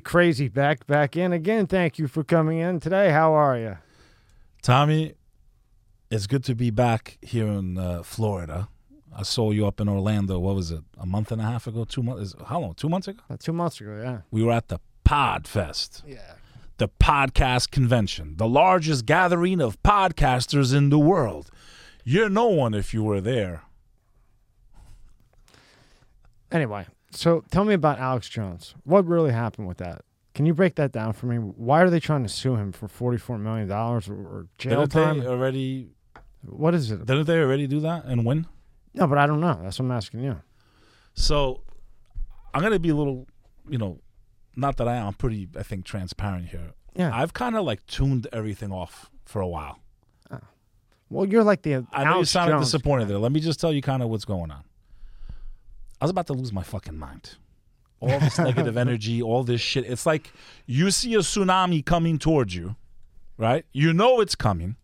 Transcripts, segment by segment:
Crazy back back in again. Thank you for coming in today. How are you? Tommy, it's good to be back here in uh, Florida. I saw you up in Orlando. What was it? A month and a half ago? Two months? How long? Two months ago? Uh, two months ago, yeah. We were at the Podfest, Yeah. the podcast convention, the largest gathering of podcasters in the world. You're no one if you were there. Anyway, so tell me about Alex Jones. What really happened with that? Can you break that down for me? Why are they trying to sue him for forty-four million dollars or, jail Didn't time? they already? What is it? Didn't they already do that and win? No, but I don't know. That's what I'm asking you. So I'm gonna be a little, you know, not that I am. I'm pretty, I think, transparent here. Yeah. I've kind of like tuned everything off for a while. Oh. well, you're like the I know you Alex sounded Jones. disappointed there. Let me just tell you kind of what's going on. I was about to lose my fucking mind. All this negative energy, all this shit. It's like you see a tsunami coming towards you, right? You know it's coming.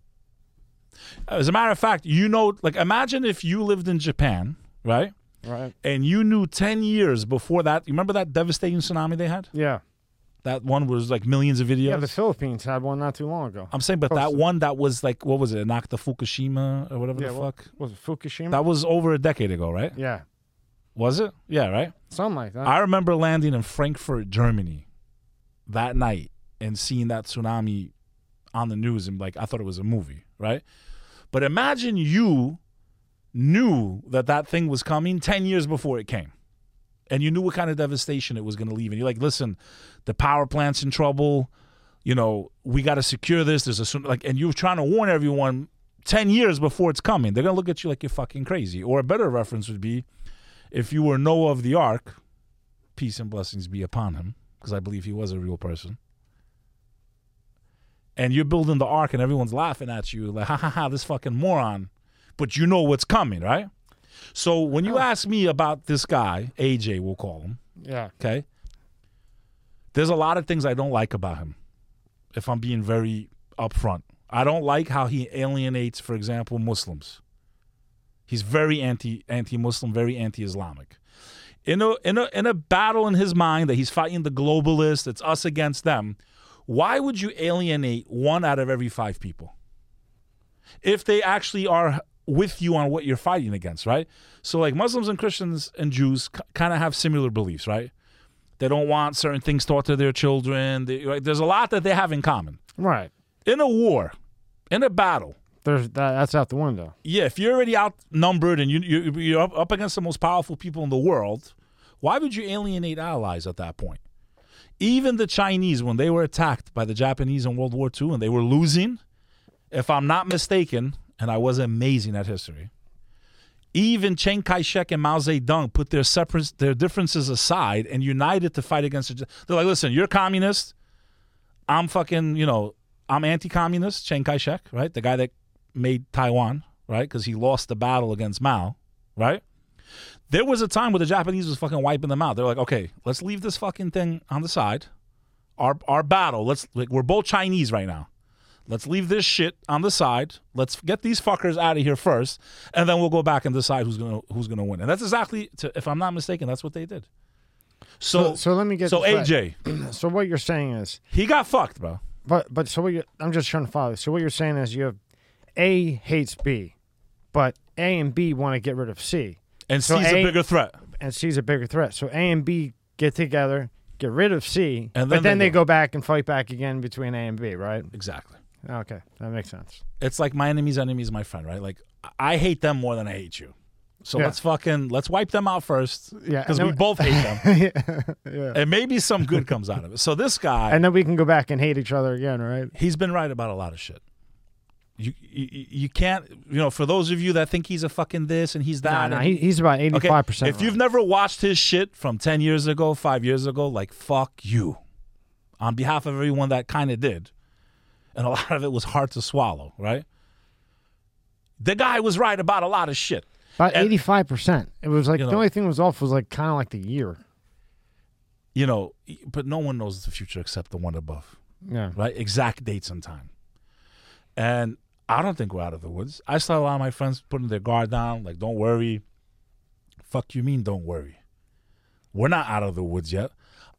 As a matter of fact, you know, like imagine if you lived in Japan, right? Right. And you knew 10 years before that. You remember that devastating tsunami they had? Yeah. That one was like millions of videos. Yeah. The Philippines had one not too long ago. I'm saying, but that Close. one that was like, what was it? It knocked the Fukushima or whatever Yeah, the fuck. Was it Fukushima? That was over a decade ago, right? yeah. Was it? Yeah, right. Something like that. I remember landing in Frankfurt, Germany, that night and seeing that tsunami on the news, and like I thought it was a movie, right? But imagine you knew that that thing was coming ten years before it came, and you knew what kind of devastation it was going to leave, and you're like, listen, the power plant's in trouble. You know, we got to secure this. There's a like, and you're trying to warn everyone ten years before it's coming. They're gonna look at you like you're fucking crazy. Or a better reference would be if you were Noah of the Ark, peace and blessings be upon him, because I believe he was a real person. And you're building the ark and everyone's laughing at you, like, ha ha ha, this fucking moron. But you know what's coming, right? So when you oh. ask me about this guy, AJ, we'll call him, yeah. okay? There's a lot of things I don't like about him, if I'm being very upfront. I don't like how he alienates, for example, Muslims. He's very anti anti Muslim, very anti Islamic. In a in a in a battle in his mind that he's fighting the globalists, it's us against them. Why would you alienate one out of every five people? If they actually are with you on what you're fighting against, right? So like Muslims and Christians and Jews kind of have similar beliefs, right? They don't want certain things taught to their children. They, right? There's a lot that they have in common. Right. In a war, in a battle, There's that. That's out the window. yeah, if you're already outnumbered and you, you you're up, against the most powerful people in the world, why would you alienate allies at that point? Even the Chinese, when they were attacked by the Japanese in World War II and they were losing, if I'm not mistaken, and I was amazing at history, even Chiang Kai-shek and Mao Zedong put their separate their differences aside and united to fight against. The, they're like, listen, you're communist. I'm fucking, you know, I'm anti-communist. Chiang Kai-shek, right? The guy that made Taiwan, right? Because he lost the battle against Mao, right? There was a time where the Japanese was fucking wiping them out. They're like, okay, let's leave this fucking thing on the side. Our our battle. Let's like we're both Chinese right now. Let's leave this shit on the side. Let's get these fuckers out of here first, and then we'll go back and decide who's gonna who's gonna win. And that's exactly, to, if I'm not mistaken, that's what they did. So So, so let me get. so right. AJ, So what you're saying is, he got fucked, bro. but but so what you I'm just trying to follow. So what you're saying is you have A hates B, but A and B want to get rid of C, And So C's a A- bigger threat. and C's a bigger threat. So A and B get together, get rid of C, And but then then they they go. go back and fight back again between A and B, right? Exactly. Okay, that makes sense. It's like my enemy's enemy is my friend, right? Like I hate them more than I hate you. So Yeah. let's fucking let's wipe them out first. Yeah, Because we both hate them. yeah. and maybe some good comes out of it. So this guy, And then we can go back and hate each other again, right? he's been right about a lot of shit. You, you you can't you know for those of you that think he's a fucking this and he's that nah, and- he, he's about eighty okay, five percent. if you've never watched his shit from 10 years ago 5 years ago like fuck you on behalf of everyone that kind of did and a lot of it was hard to swallow right the guy was right about a lot of shit about and- eighty five percent, it was like the know- only thing was off was like kind of like the year. you know but no one knows the future except the one above Yeah, right? Exact dates and time. And I don't think we're out of the woods. I saw a lot of my friends putting their guard down, like, don't worry. Fuck you mean, don't worry. We're not out of the woods yet.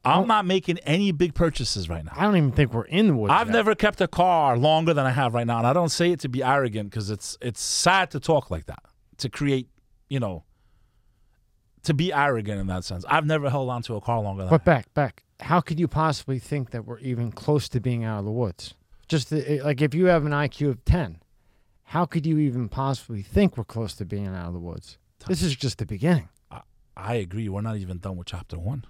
I'm oh. not making any big purchases right now. I don't even think we're in the woods. I've yet. never kept a car longer than I have right now, and I don't say it to be arrogant because it's it's sad to talk like that to create, you know, to be arrogant in that sense. I've never held on to a car longer than. But Beck, back. how could you possibly think that we're even close to being out of the woods? Just the, like if you have an IQ of ten, how could you even possibly think we're close to being out of the woods? This is just the beginning. I agree. We're not even done with chapter one.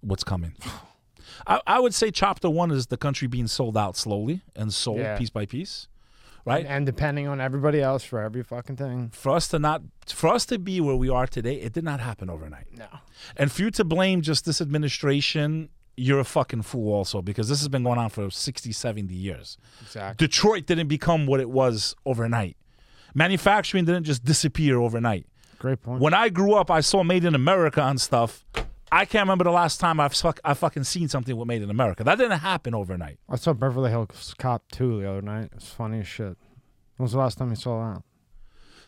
What's coming? I, I would say chapter one is the country being sold out slowly and sold Yeah. piece by piece, right? And, and depending on everybody else for every fucking thing. for us to not, for us to be where we are today, it did not happen overnight. No. And for you to blame just this administration, you're a fucking fool also because this has been going on for 60, 70 years. Exactly. Detroit didn't become what it was overnight. Manufacturing didn't just disappear overnight. Great point. When I grew up, I saw Made in America on stuff. I can't remember the last time I've fuck, I fucking seen something with Made in America. That didn't happen overnight. I saw Beverly Hills Cop 2 the other night. It's funny as shit. When was the last time you saw that?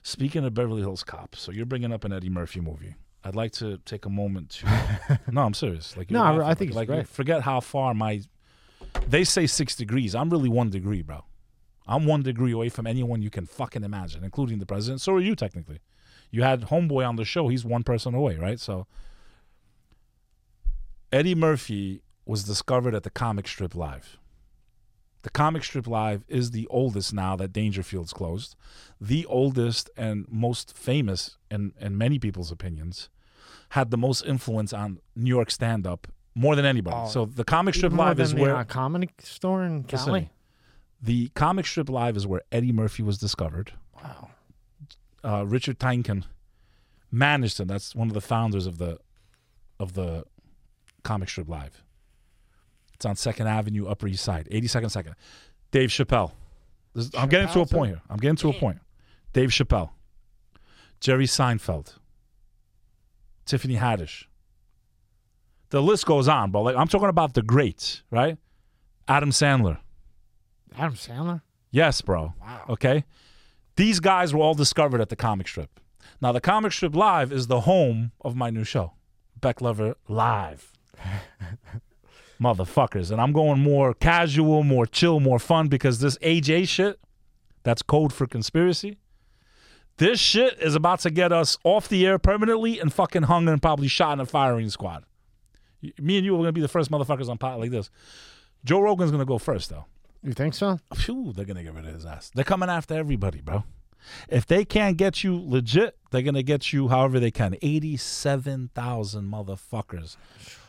Speaking of Beverly Hills Cop, so you're bringing up an Eddie Murphy movie. I'd like to take a moment to. no, I'm serious. Like, No, I- laughing. I think like, it's like. Forget how far my. They say six degrees. I'm really one degree, bro. I'm one degree away from anyone you can fucking imagine, including the president. So are you, technically. You had Homeboy on the show. He's one person away, right? So. Eddie Murphy was discovered at the Comic Strip Live. The Comic Strip Live is the oldest now that Dangerfield's closed, the oldest and most famous, in, in many people's opinions, had the most influence on New York stand up more than anybody. Oh, so the Comic Strip Live is the, where uh, comedy store in Cali. the Comic Strip Live is where Eddie Murphy was discovered. Wow. Uh, Richard Tienken managed him. That's one of the founders of the of the Comic Strip Live. It's on Second Avenue, Upper East Side, 82nd Second. Dave Chappelle. This, I'm getting to a point here. I'm getting to a point. Dave Chappelle, Jerry Seinfeld, Tiffany Haddish. The list goes on, but like I'm talking about the greats, right? Adam Sandler. Adam Sandler? Yes, bro. Wow. Okay. These guys were all discovered at the comic strip. Now, the comic strip live is the home of my new show, Beck Lover Live. Motherfuckers. And I'm going more casual, more chill, more fun because this AJ shit, that's code for conspiracy. This shit is about to get us off the air permanently and fucking hung and probably shot in a firing squad. Me and you are going to be the first motherfuckers on pot like this. Joe Rogan's going to go first, though. You think so? Phew, they're gonna get rid of his ass. They're coming after everybody, bro. If they can't get you legit, they're gonna get you however they can. Eighty-seven thousand motherfuckers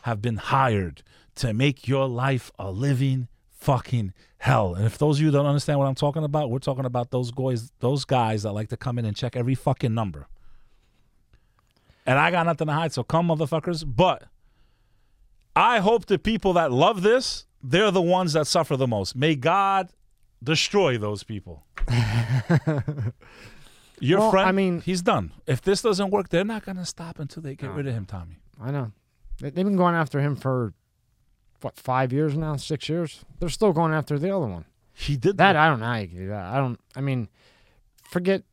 have been hired to make your life a living fucking hell. And if those of you don't understand what I'm talking about, we're talking about those guys, those guys that like to come in and check every fucking number. And I got nothing to hide, so come, motherfuckers. But I hope the people that love this, they're the ones that suffer the most. May God destroy those people. Your Well, friend, I mean- he's done. If this doesn't work, they're not going to stop until they get No. rid of him, Tommy. I know. They- They've been going after him for, what, five years now? Six years? They're still going after the other one. He did That, I don't know how you can do that. I don't, I mean, forget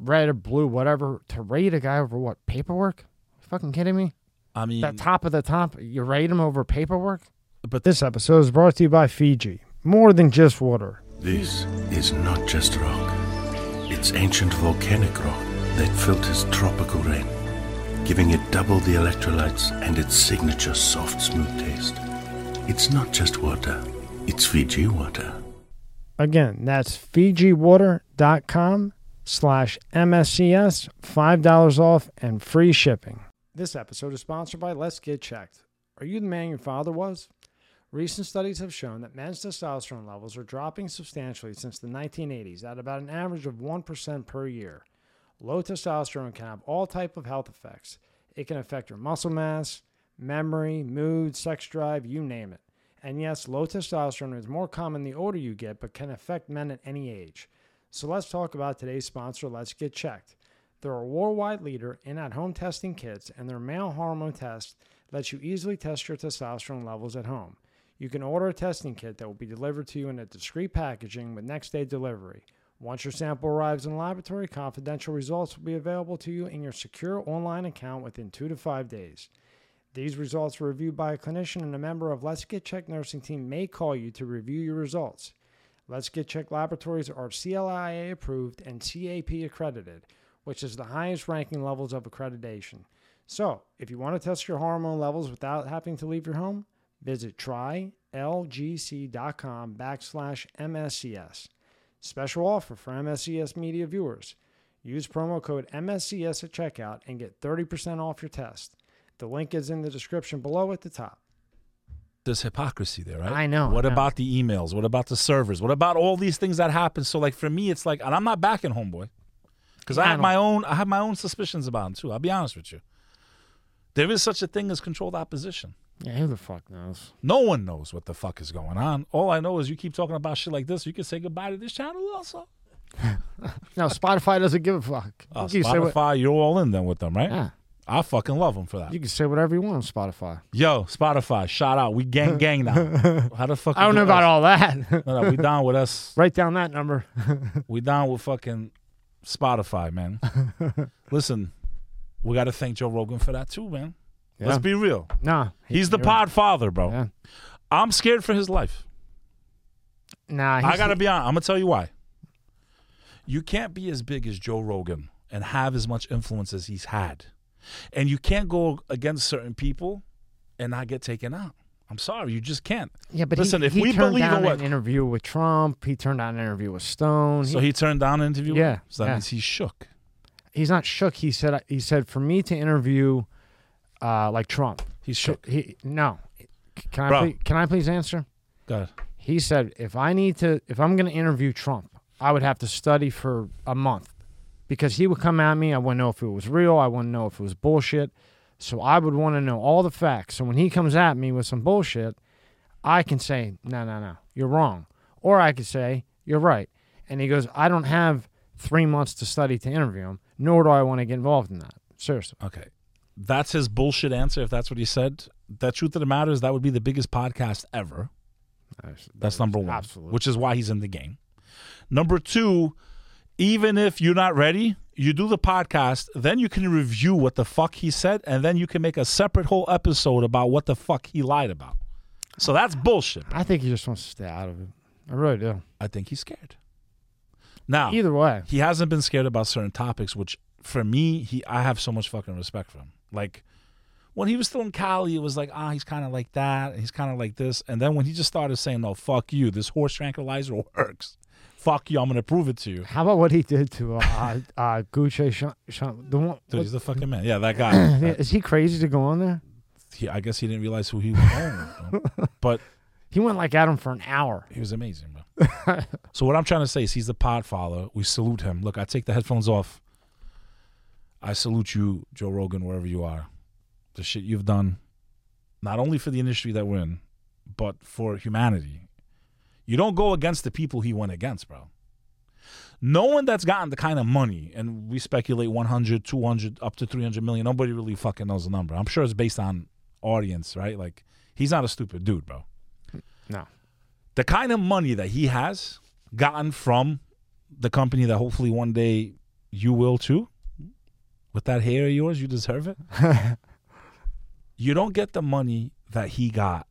red or blue, whatever, to rate a guy over what, paperwork? fucking kidding me? I mean, That top of the top, you rate him over paperwork? but This episode is brought to you by Fiji. More than just water. This is not just rock. It's ancient volcanic rock that filters tropical rain, giving it double the electrolytes and its signature soft, smooth taste. It's not just water, it's Fiji water. Again, that's FijiWater.com slash MSCS, $5 off and free shipping. This episode is sponsored by Let's Get Checked. Are you the man your father was? Recent studies have shown that men's testosterone levels are dropping substantially since the 1980s at about an average of 1% per year. Low testosterone can have all type of health effects. It can affect your muscle mass, memory, mood, sex drive, you name it. And yes, low testosterone is more common the older you get, but can affect men at any age. So let's talk about today's sponsor, Let's Get Checked. They're a worldwide leader in at home testing kits, and their male hormone test lets you easily test your testosterone levels at home. You can order a testing kit that will be delivered to you in a discreet packaging with next day delivery. Once your sample arrives in the laboratory, confidential results will be available to you in your secure online account within two to five days. These results were reviewed by a clinician and a member of Let's Get Checked nursing team may call you to review your results. Let's Get Checked laboratories are CLIA approved and CAP accredited, which is the highest ranking levels of accreditation. So, if you want to test your hormone levels without having to leave your home, visit trylgc.com backslash MSCS. Special offer for MSCS media viewers. Use promo code MSCS at checkout and get 30% off your test. The link is in the description below at the top. There's hypocrisy there, right? I know, What I know. about the emails? What about the servers? What about all these things that happen? So, like for me, it's like, and I'm not backing homeboy because I I have my own. I have my own suspicions about him too. I'll be honest with you. There is such a thing as controlled opposition. Yeah, who the fuck knows? No one knows what the fuck is going on. All I know is you keep talking about shit like this. You can say goodbye to this channel also. No, Spotify doesn't give a fuck. Uh, you, what, Spotify, you're all in then with them, right? yeah, I fucking love them for that. you can say whatever you want on Spotify. Yo, Spotify, shout out. We gang gang now. How the fuck? I don't know about us? all that. No, no, we down with us. Write down that number. We down with fucking Spotify, man. Listen, we got to thank Joe Rogan for that too, man. Yeah. Let's be real. Nah, He's the pod father, bro. Yeah. I'm scared for his life. Nah, I got to be honest. I'm to tell you why. You can't be as big as Joe Rogan and have as much influence as he's had. And you can't go against certain people and not get taken out. I'm sorry, you just can't. Yeah, but Listen, he, if he we turned believe in what- an interview with Trump, he turned down an interview with Stone. So he turned down an interview. Yeah, So that yeah. means he's shook. he's not shook. He said he said for me to interview, uh, like Trump. He's shook. He no. Can I Bro. please, can I please answer? Go ahead. He said if I need to if I'm going to interview Trump, I would have to study for a month because he would come at me. I wouldn't know if it was real. I wouldn't know if it was bullshit. So I would want to know all the facts. So when he comes at me with some bullshit, I can say no, no, no, you're wrong, or I could say you're right. And he goes, I don't have three months to study to interview him, nor do I want to get involved in that. Seriously. Okay. That's his bullshit answer, if that's what he said. The truth of the matter is that would be the biggest podcast ever. That's number one. Absolutely. Which is why he's in the game. Number two, even if you're not ready, you do the podcast, then you can review what the fuck he said, and then you can make a separate whole episode about what the fuck he lied about. So that's bullshit. I think he just wants to stay out of it. I really do. I think he's scared. Now, Either way. he hasn't been scared about certain topics, which for me, he I have so much fucking respect for him. Like when he was still in Cali, it was like, ah, he's kind of like that, he's kind of like this, and then when he just started saying, "No, fuck you, this horse tranquilizer works. Fuck you, I'm gonna prove it to you." How about what he did to uh, uh, Gucci? Sean, Sean, the one, Dude, he's the fucking man. Yeah, that guy. Is he crazy to go on there? he, I guess he didn't realize who he was but He went like at him for an hour. he was amazing, bro. so what I'm trying to say is, he's the pod follower. We salute him. Look, I take the headphones off. I salute you, Joe Rogan, wherever you are. The shit you've done, not only for the industry that we're in, but for humanity. You don't go against the people he went against, bro. No one that's gotten the kind of money, and we speculate 100, 200, up to 300 million. Nobody really fucking knows the number. I'm sure it's based on audience, right? Like, he's not a stupid dude, bro. No. The kind of money that he has gotten from the company that hopefully one day you will too, with that hair of yours, you deserve it. you don't get the money that he got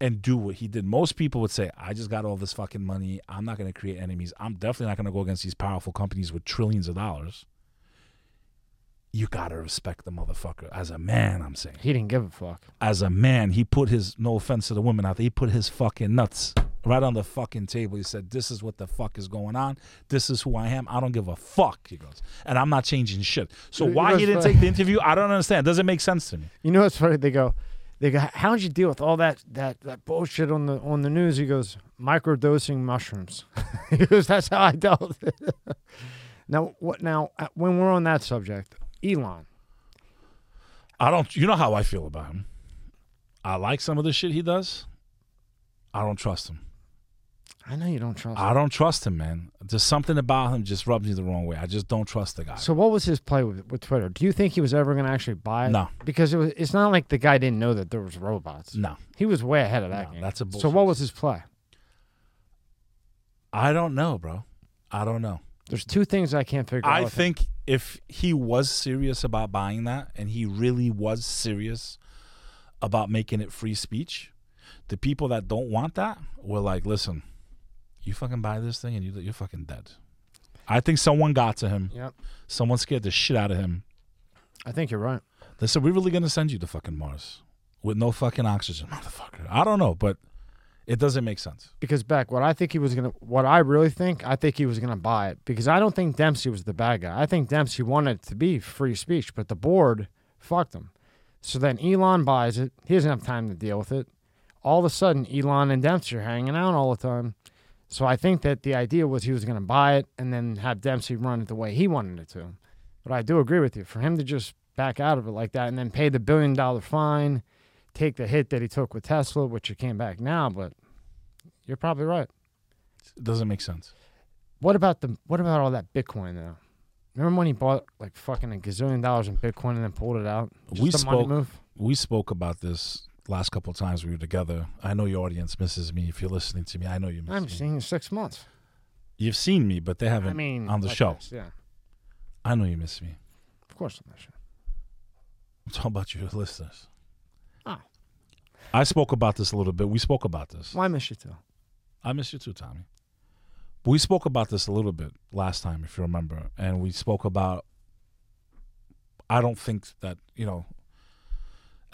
and do what he did. Most people would say, I just got all this fucking money. I'm not going to create enemies. I'm definitely not going to go against these powerful companies with trillions of dollars. You got to respect the motherfucker. As a man, I'm saying. He didn't give a fuck. As a man, he put his, no offense to the women out there, he put his fucking nuts right on the fucking table. He said, This is what the fuck is going on. This is who I am. I don't give a fuck, he goes. And I'm not changing shit. So why he didn't funny? take the interview, I don't understand. It doesn't make sense to me. You know what's funny? They go, they go. How'd you deal with all that that that bullshit on the on the news? He goes, microdosing mushrooms. he goes, that's how I dealt with it. now what? Now uh, when we're on that subject, Elon. I don't. You know how I feel about him. I like some of the shit he does. I don't trust him. I know you don't trust. him. I don't trust him, man. There's something about him just rubs me the wrong way. I just don't trust the guy. So what was his play with, with Twitter? Do you think he was ever going to actually buy it? No. because it was. It's not like the guy didn't know that there was robots. no, He was way ahead of that No, game. that's a So what was his play? I don't know, bro. I don't know. There's two things I can't figure out. I with him. think if he was serious about buying that, and he really was serious about making it free speech. The people that don't want that were like, listen, you fucking buy this thing and you, you're fucking dead. I think someone got to him. Yep. Someone scared the shit out of him. I think you're right. They said, we're really going to send you to fucking Mars with no fucking oxygen, motherfucker. I don't know, but it doesn't make sense. Because Beck, what I think he was gonna, what I really think, I think he was gonna buy it because I don't think Dempsey was the bad guy. I think Dempsey wanted it to be free speech, but the board fucked him. So then Elon buys it. He doesn't have time to deal with it. All of a sudden, Elon and Dempsey are hanging out all the time. So I think that the idea was he was going to buy it and then have Dempsey run it the way he wanted it to. But I do agree with you. For him to just back out of it like that and then pay the billion dollar fine, take the hit that he took with Tesla, which he came back now, but you're probably right. It doesn't make sense. What about the what about all that Bitcoin though? Remember when he bought like fucking a gazillion dollars in Bitcoin and then pulled it out? Just We a money spoke-? We spoke about this last couple of times we were together. I know your audience misses me. If you're listening to me, I know you miss me. I haven't me. seen you six months. You've seen me, but they haven't I mean, on the like show. this, yeah, I know you miss me. of course I'm not sure. I'm talking about your listeners. Oh. I spoke about this a little bit. We spoke about this. Why miss you too? I miss you too, Tommy. But we spoke about this a little bit last time, if you remember, and we spoke about. I don't think that you know.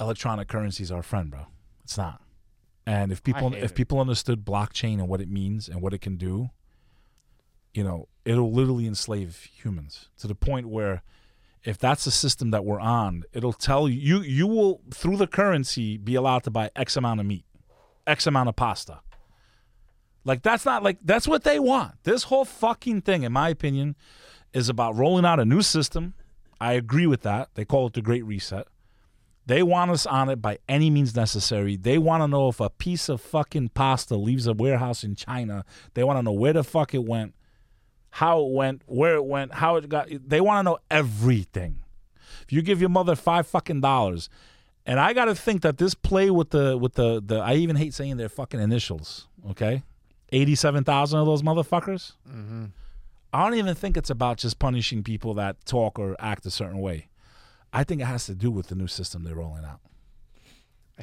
Electronic currency is our friend, bro. It's not. And if people if it. people understood blockchain and what it means and what it can do, you know, it'll literally enslave humans to the point where if that's the system that we're on, it'll tell you you you will through the currency be allowed to buy X amount of meat, X amount of pasta. Like that's not like that's what they want. This whole fucking thing, in my opinion, is about rolling out a new system. I agree with that. They call it the Great Reset. They want us on it by any means necessary. They want to know if a piece of fucking pasta leaves a warehouse in China. They want to know where the fuck it went, how it went, where it went, how it got. They want to know everything. If you give your mother five fucking dollars, and I got to think that this play with the with the the I even hate saying their fucking initials. Okay, eighty-seven thousand of those motherfuckers. Mm-hmm. I don't even think it's about just punishing people that talk or act a certain way. I think it has to do with the new system they're rolling out.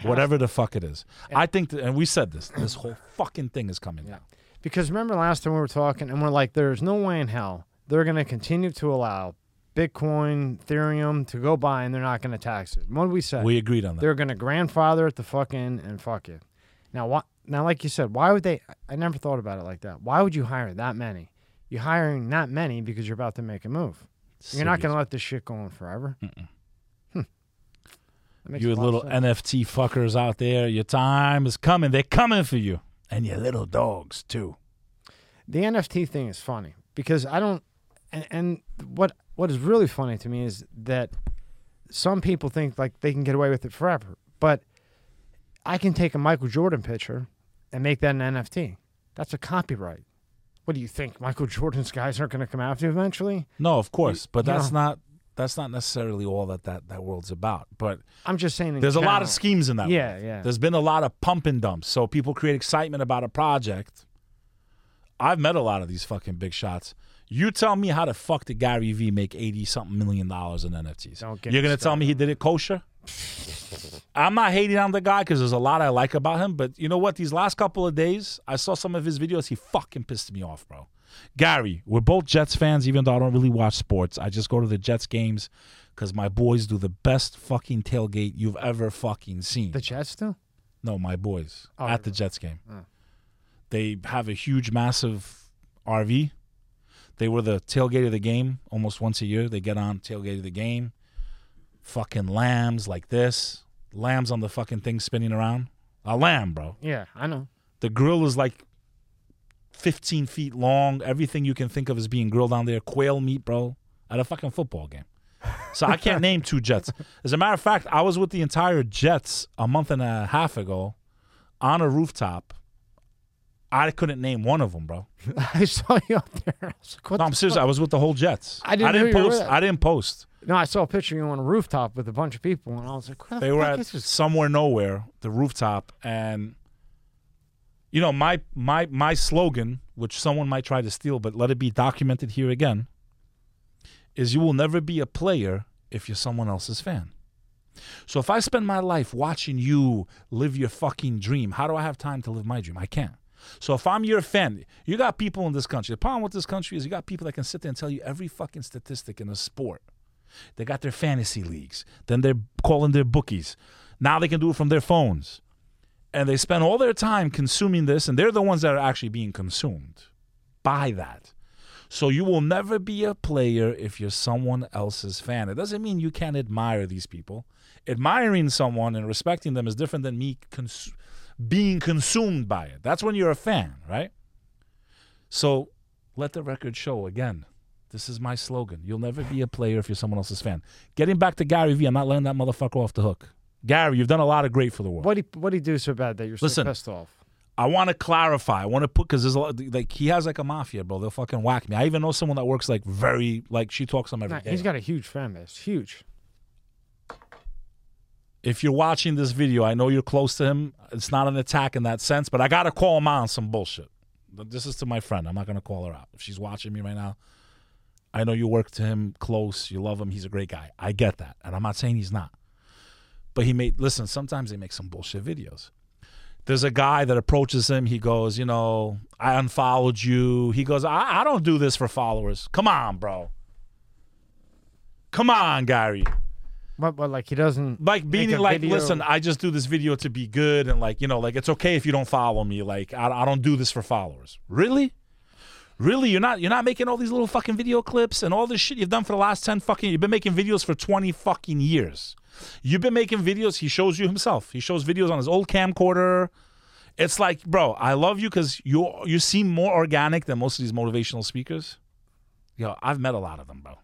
Whatever the fuck it is. I think, that, and we said this, this whole fucking thing is coming down. Because remember last time we were talking, and we're like, there's no way in hell they're going to continue to allow Bitcoin, Ethereum to go by, and they're not going to tax it. What did we say? We agreed on that. They're going to grandfather it to fucking and fuck it. Now, why, now, like you said, why would they? I never thought about it like that. Why would you hire that many? You're hiring that many because you're about to make a move. You're not going to let this shit go on forever. Hmm. You little. NFT fuckers out there, your time is coming. They're coming for you. And your little dogs, too. the NFT thing is funny because I don't, and, and what what is really funny to me is that some people think like they can get away with it forever, but I can take a Michael Jordan picture and make that an NFT. That's a copyright. What do you think? Michael Jordan's guys aren't going to come after you eventually? No, of course. But you that's know. not that's not necessarily all that, that that world's about. But I'm just saying. in there's a lot of schemes in that. Yeah, world. yeah. There's been a lot of pump and dumps. So people create excitement about a project. I've met a lot of these fucking big shots. You tell me how the fuck did Gary Vee make eighty something million dollars in NFTs? You're gonna tell me he did it kosher? I'm not hating on the guy because there's a lot I like about him, but you know what? These last couple of days, I saw some of his videos. He fucking pissed me off, bro. Gary, we're both Jets fans, even though I don't really watch sports. I just go to the Jets games because my boys do the best fucking tailgate you've ever fucking seen. The Jets do. No, my boys Oh, at the Jets game. Oh. They have a huge, massive RV. They were the tailgate of the game almost once a year. They get on tailgate of the game. Fucking lambs like this. Lambs on the fucking thing spinning around. A lamb, bro. Yeah, I know. The grill is like 15 feet long. Everything you can think of is being grilled on there. Quail meat, bro. At a fucking football game. So I can't name two Jets. As a matter of fact, I was with the entire Jets a month and a half ago on a rooftop. I couldn't name one of them, bro. I saw you up there. I was like, what no, I'm serious. fuck? I was with the whole Jets. I didn't you were post. I didn't post. No, I saw a picture of you on a rooftop with a bunch of people, and I was like, the They were at somewhere nowhere, the rooftop, and you know my my my slogan, which someone might try to steal, but let it be documented here again, is you will never be a player if you're someone else's fan. So if I spend my life watching you live your fucking dream, how do I have time to live my dream? I can't. So if I'm your fan, you got people in this country. The problem with this country is you got people that can sit there and tell you every fucking statistic in a sport. They got their fantasy leagues. Then they're calling their bookies. Now they can do it from their phones. And they spend all their time consuming this, and they're the ones that are actually being consumed by that. So you will never be a player if you're someone else's fan. It doesn't mean you can't admire these people. Admiring someone and respecting them is different than me cons- being consumed by it. That's when you're a fan, right? So let the record show again. This is my slogan. You'll never be a player if you're someone else's fan. Getting back to Gary Vee, I'm not letting that motherfucker off the hook. Gary, you've done a lot of great for the world. What he what he do so bad that you're so pissed off? I want to clarify. I want to put because there's a lot, like he has like a mafia, bro. They'll fucking whack me. I even know someone that works like very like she talks to him every Nah, day. he's got a huge fan base, huge. if you're watching this video, I know you're close to him. It's not an attack in that sense, but I gotta call him out on some bullshit. This is to my friend. I'm not gonna call her out. If she's watching me right now, I know you work to him close. You love him. He's a great guy. I get that, and I'm not saying he's not. But he made listen. Sometimes they make some bullshit videos. There's a guy that approaches him. He goes, you know, I unfollowed you. He goes, I, I don't do this for followers. Come on, bro. Come on, Gary But but like he doesn't like being like video- listen i just do this video to be good and like you know like it's okay if you don't follow me like i, I don't do this for followers really really you're not you're not making all these little fucking video clips and all this shit you've done for the last 10 fucking you've been making videos for 20 fucking years you've been making videos he shows you himself he shows videos on his old camcorder it's like bro i love you because you you seem more organic than most of these motivational speakers yo i've met a lot of them bro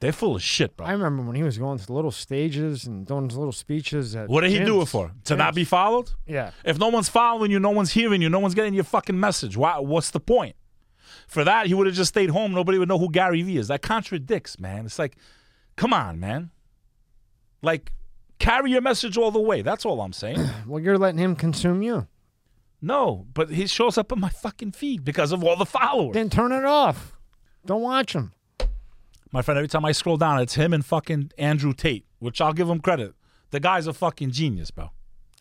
they're full of shit bro I remember when he was going to the little stages and doing his little speeches. At What did he do it for? To not be followed? Yeah, If no one's following you, no one's hearing you, no one's getting your fucking message. Why, what's the point? For that, he would have just stayed home. Nobody would know who Gary Vee is. That contradicts, man. It's like, come on, man. Like, carry your message all the way. That's all I'm saying. well, you're letting him consume you. no, but he shows up on my fucking feed because of all the followers. Then turn it off. Don't watch him. My friend, every time I scroll down, it's him and fucking Andrew Tate, which I'll give him credit. The guy's a fucking genius, bro.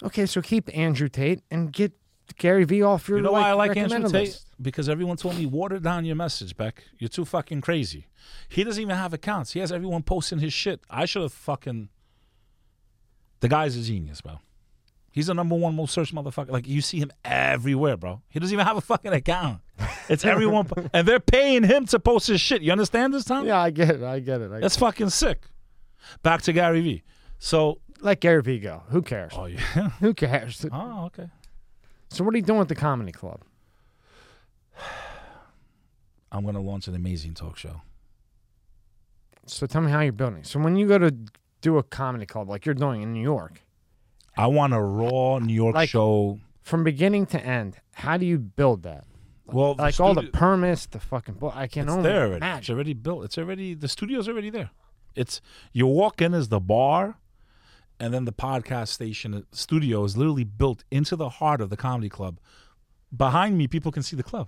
Okay, so keep Andrew Tate and get Gary Vee off your. You know why I like Andrew Tate? Because everyone told me water down your message, Beck. You're too fucking crazy. He doesn't even have accounts. He has everyone posting his shit. I should have fucking. The guy's a genius, bro. He's the number one most searched motherfucker. Like you see him everywhere, bro. He doesn't even have a fucking account. It's everyone, and they're paying him to post his shit. You understand this, Tom? Yeah, I get it. I get it. I That's fucking sick. Back to Gary Vee. So, let Gary Vee go. Who cares? oh yeah. Who cares? Oh okay. So what are you doing with the comedy club? I'm gonna launch an amazing talk show. So tell me how you're building. So when you go to do a comedy club like you're doing in New York, I want a raw New York Like- show. from beginning to end, how do you build that? Well, Like all the studio- permits, the fucking. I can it's only there already. It's imagine. already built. It's already the studio's already there. It's you walk in as the bar, and then the podcast station uh, studio is literally built into the heart of the comedy club. Behind me, people can see the club.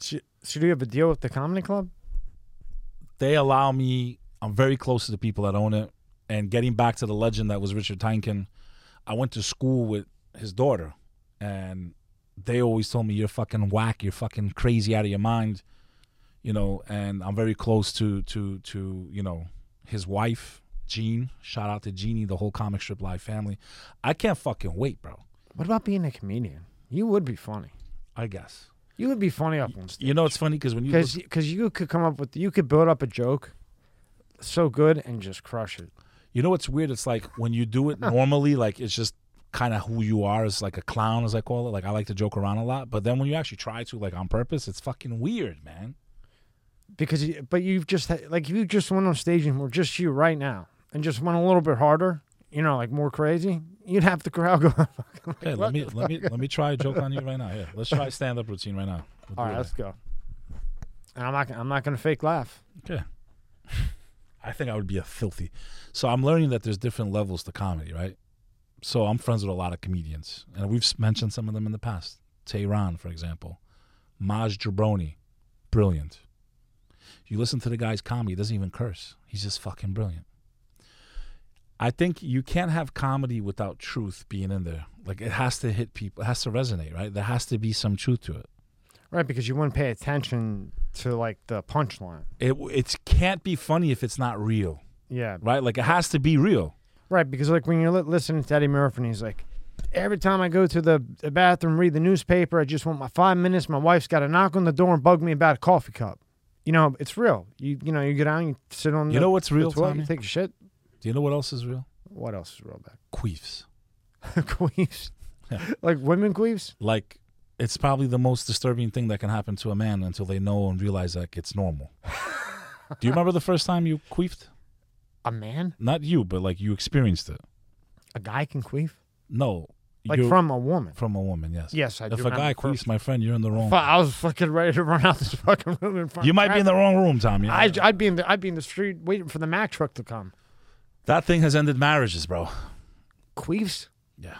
Do you have a deal with the comedy club? They allow me. I'm very close to the people that own it. And getting back to the legend that was Richard Tienken, I went to school with his daughter, and they always told me you're fucking whack, you're fucking crazy out of your mind, you know. And I'm very close to to to you know his wife, Jean. Shout out to Jeannie, the whole comic strip live family. I can't fucking wait, bro. What about being a comedian? You would be funny. I guess. You would be funny up on stage. You know it's funny because when you because look- because you could come up with you could build up a joke so good and just crush it. You know what's weird? It's like when you do it normally, like it's just kind of who you are as like a clown, as I call it. Like I like to joke around a lot, but then when you actually try to, like on purpose, it's fucking weird, man. Because you, but you've just had, like if you just went on stage and were just you right now and just went a little bit harder, you know, like more crazy, you'd have the crowd go. Okay, let me let me let me try a joke on you right now. Yeah, let's try stand up routine right now. We'll All do let's go. And I'm not I'm not gonna fake laugh. Okay. I think I would be a filthy. So I'm learning that there's different levels to comedy, right? So I'm friends with a lot of comedians, and we've mentioned some of them in the past. Tehran, for example, Maj Jabroni, brilliant. You listen to the guy's comedy; he doesn't even curse. He's just fucking brilliant. I think you can't have comedy without truth being in there. Like it has to hit people. It has to resonate, right? There has to be some truth to it. Right, because you wouldn't pay attention to like the punchline. It it can't be funny if it's not real, Yeah. right? Like it has to be real. Right, because like when you're li- listening to Eddie Murphy, and he's like, every time I go to the, the bathroom, read the newspaper, I just want my five minutes. My wife's got to knock on the door and bug me about a coffee cup. You know, it's real. You you know, you get down, and you sit on. You the, know what's real, toilet, you take a shit. Do you know what else is real? What else is real back? Queefs. queefs, Yeah. like women queefs. Like it's probably the most disturbing thing that can happen to a man until they know and realize that it's normal. Do you remember the first time you queefed? A man, Not you, but like you experienced it. a guy can queef, No, like you're- from a woman. from a woman. Yes. Yes, I do. If a guy queefs, first. my friend, you're in the wrong. Fu- I was fucking ready to run out this fucking room in front. You might be in the wrong room, Tommy. I'd, I'd be in the I'd be in the street waiting for the Mack truck to come. that thing has ended marriages, bro. Queefs, Yeah.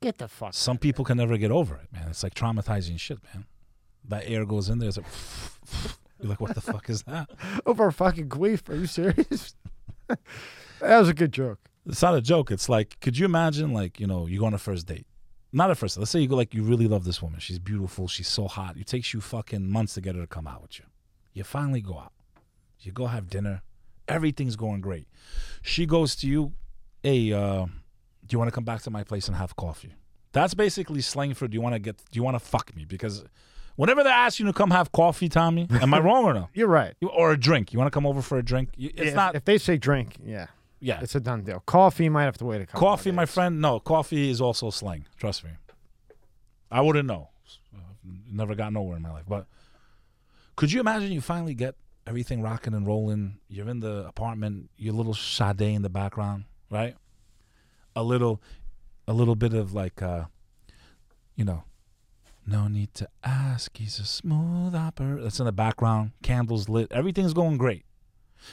Get the fuck. Some people can never get over it, man. It's like traumatizing shit, man. That air goes in there. It's like, you're like, what the fuck is that? over a fucking queef. Are you serious? that was a good joke. It's not a joke. It's like, could you imagine, like, you know, you go on a first date? Not a first. Let's say you go, like, you really love this woman. She's beautiful. She's so hot. It takes you fucking months to get her to come out with you. You finally go out. You go have dinner. Everything's going great. She goes to you, hey, uh, do you want to come back to my place and have coffee? That's basically slang for do you want to get, do you want to fuck me? Because whenever they ask you to come have coffee, Tommy, am I wrong or no? You're right. You- Or a drink. You want to come over for a drink? You- It's if, not, if they say drink, yeah, yeah. it's a done deal. Coffee might have to wait a couple. Coffee, my days. friend. No, coffee is also slang. Trust me. I wouldn't know. Never got nowhere in my life. But could you imagine you finally get everything rocking and rolling? You're in the apartment. Your little Sade in the background, right? A little, a little bit of like, uh, you know, no need to ask. He's a smooth operator. That's in the background. Candles lit. Everything's going great.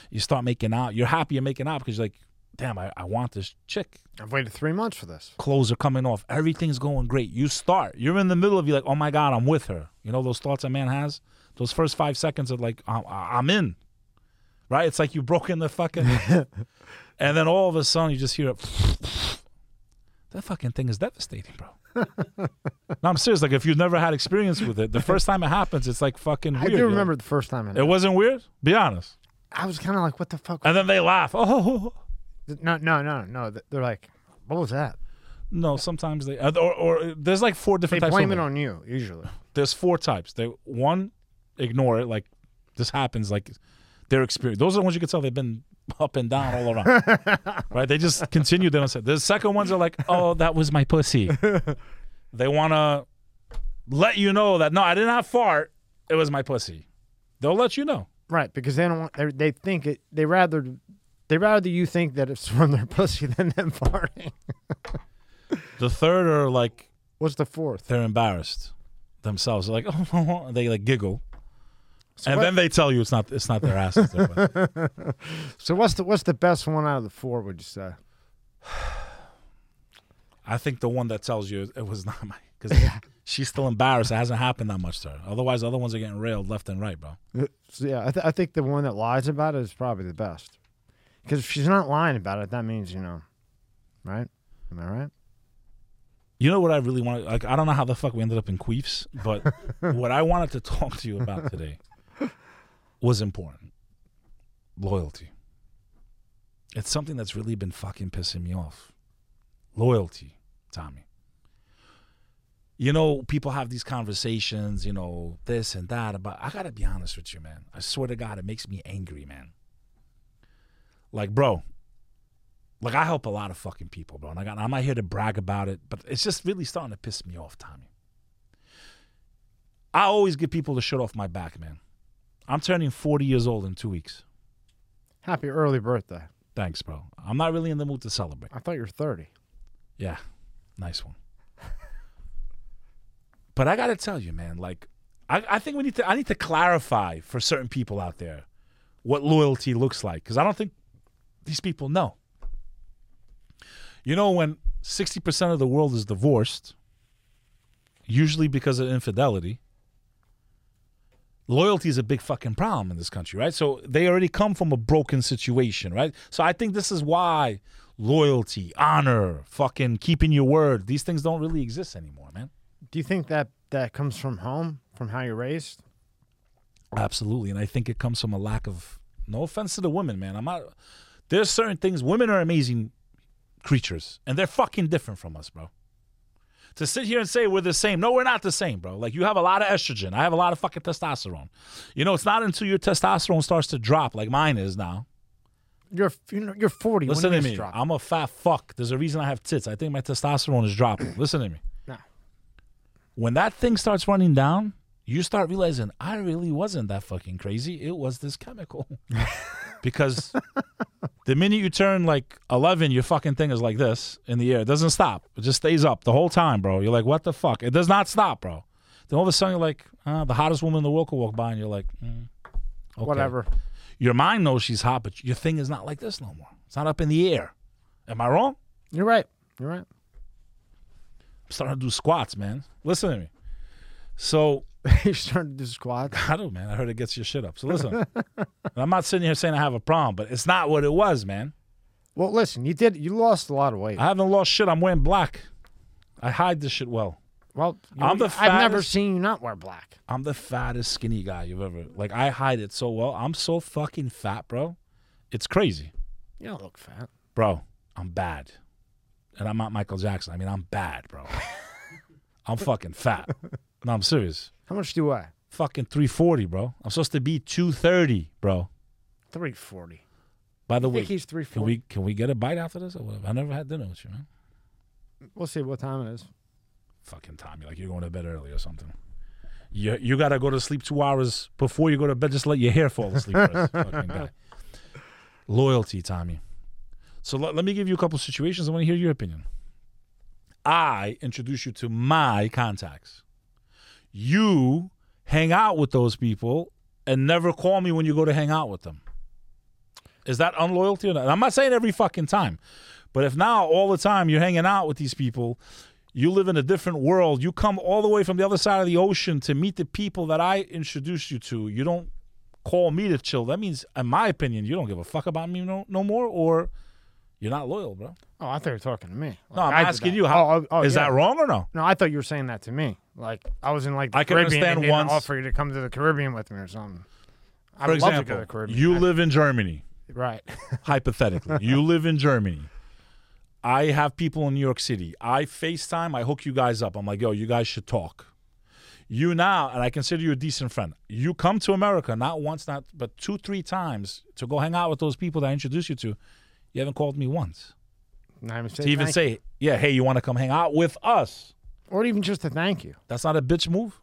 You start making out. You're happy you're making out because you're like, damn, I, I want this chick I've waited three months for this. clothes are coming off. Everything's going great. You start. You're in the middle of you like, oh my god, I'm with her. You know those thoughts a man has. Those first five seconds of like, I'm, I'm in. Right? It's like you broke in the fucking, and then all of a sudden you just hear it. That fucking thing is devastating, bro. no, I'm serious. Like if you've never had experience with it, the first time it happens, it's like fucking I weird. do yo. remember the first time. It, It wasn't weird. Be honest. I was kind of like, "What the fuck?" And then they laugh. Oh No, no, no, no. They're like, "What was that?" no. Sometimes they uh, or, or there's like four They different types. blame of it on you usually. there's four types. They one ignore it, like this happens, like their experience. Those are the ones you can tell they've been up and down all around, right? They just continue. They don't say. The second ones are like, oh, that was my pussy. they want to let you know that no, I did not fart. It was my pussy. They'll let you know. Right, because they don't want. They, they think it. They rather. They rather you think that it's from their pussy than them farting. The third are like What's the fourth? they're embarrassed themselves. They're like, oh, they like giggle. So and what- then they tell you it's not it's not their asses. So what's the what's the best one out of the four? Would you say? I think the one that tells you it was not my because she's still embarrassed. It hasn't happened that much to her. Otherwise, the other ones are getting railed left and right, bro. Uh, so, yeah, I, th- I think the one that lies about it is probably the best. Because if she's not lying about it, that means you know, right? Am I right? You know what I really want? Like, I don't know how the fuck we ended up in queefs, but what I wanted to talk to you about today was important. Loyalty. It's something that's really been fucking pissing me off. Loyalty, Tommy. You know, people have these conversations, you know, this and that about I gotta be honest with you, man. I swear to God, it makes me angry, man. Like, bro, like I help a lot of fucking people, bro. And I got, I'm not here to brag about it, but it's just really starting to piss me off, Tommy. I always get people to shut off my back, man. I'm turning 40 years old in two weeks. Happy early birthday. Thanks, bro. I'm not really in the mood to celebrate. I thought you were thirty. Yeah, nice one. but I gotta tell you, man, like I, I think we need to I need to clarify for certain people out there what loyalty looks like. Because I don't think these people know. You know, when sixty percent of the world is divorced, usually because of infidelity, loyalty is a big fucking problem in this country, right? So they already come from a broken situation, right? So I think this is why loyalty, honor, fucking keeping your word, these things don't really exist anymore, man. Do you think that that comes from home, from how you're raised? Absolutely. And I think it comes from a lack of no offense to the women, man. I'm not there's certain things women are amazing creatures and they're fucking different from us, bro. To sit here and say we're the same. No, we're not the same, bro. Like you have a lot of estrogen. I have a lot of fucking testosterone. You know, it's not until your testosterone starts to drop like mine is now. You're you're 40. Listen to me. drop? I'm a fat fuck. There's a reason I have tits. I think my testosterone is dropping. Listen to me. No. When that thing starts running down, you start realizing I really wasn't that fucking crazy. It was this chemical. because the minute you turn like 11, your fucking thing is like this in the air. It doesn't stop. It just stays up the whole time, bro. You're like, what the fuck? It does not stop, bro. Then all of a sudden, you're like, uh, the hottest woman in the world could walk by, and you're like, mm, okay. Whatever. Your mind knows she's hot, but your thing is not like this no more. It's not up in the air. Am I wrong? You're right. You're right. I'm starting to do squats, man. Listen to me. So you're starting to do squats. I do, man. I heard it gets your shit up. So listen, I'm not sitting here saying I have a problem, but it's not what it was, man. Well, listen, you did. You lost a lot of weight. I haven't lost shit. I'm wearing black. I hide this shit well. well, you- I'm the I've never seen you not wear black. I'm the fattest skinny guy you've ever like. I hide it so well. I'm so fucking fat, bro. It's crazy, You don't look fat. bro. I'm bad, and I'm not Michael Jackson. I mean, I'm bad, bro. I'm fucking fat. No, I'm serious. How much do I? Fucking 340, bro. I'm supposed to be 230, bro. Three forty. By the I way, think he's can we can we get a bite after this? Or what? I never had dinner with you, man. We'll see what time it is. Fucking Tommy, like you're going to bed early or something. You you gotta go to sleep two hours before you go to bed. Just let your hair fall asleep. first, fucking guy. Loyalty, Tommy. So let, let me give you a couple situations. I want to hear your opinion. I introduce you to my contacts. You hang out with those people and never call me when you go to hang out with them. Is that unloyalty or not? I'm not saying every fucking time, but if now all the time you're hanging out with these people, you live in a different world, you come all the way from the other side of the ocean to meet the people that I introduced you to, you don't call me to chill. That means, in my opinion, you don't give a fuck about me no, no more, or you're not loyal, bro. Oh, I thought you were talking to me. No, I'm I asking you. How oh, oh, oh, is yeah. that wrong or no? No, I thought you were saying that to me. Like I was in like the I can Caribbean understand and once- offer you to come to the Caribbean with me or something. I For would love to go example, to the Caribbean. you I- live in Germany. right. hypothetically. you live in Germany. I have people in New York City. I FaceTime, I hook you guys up. I'm like, yo, you guys should talk. You now, and I consider you a decent friend. You come to America not once, not but two, three times to go hang out with those people that I introduced you to. You haven't called me once Not even to even thank say, yeah, hey, you want to come hang out with us? or even just to thank you. That's not a bitch move.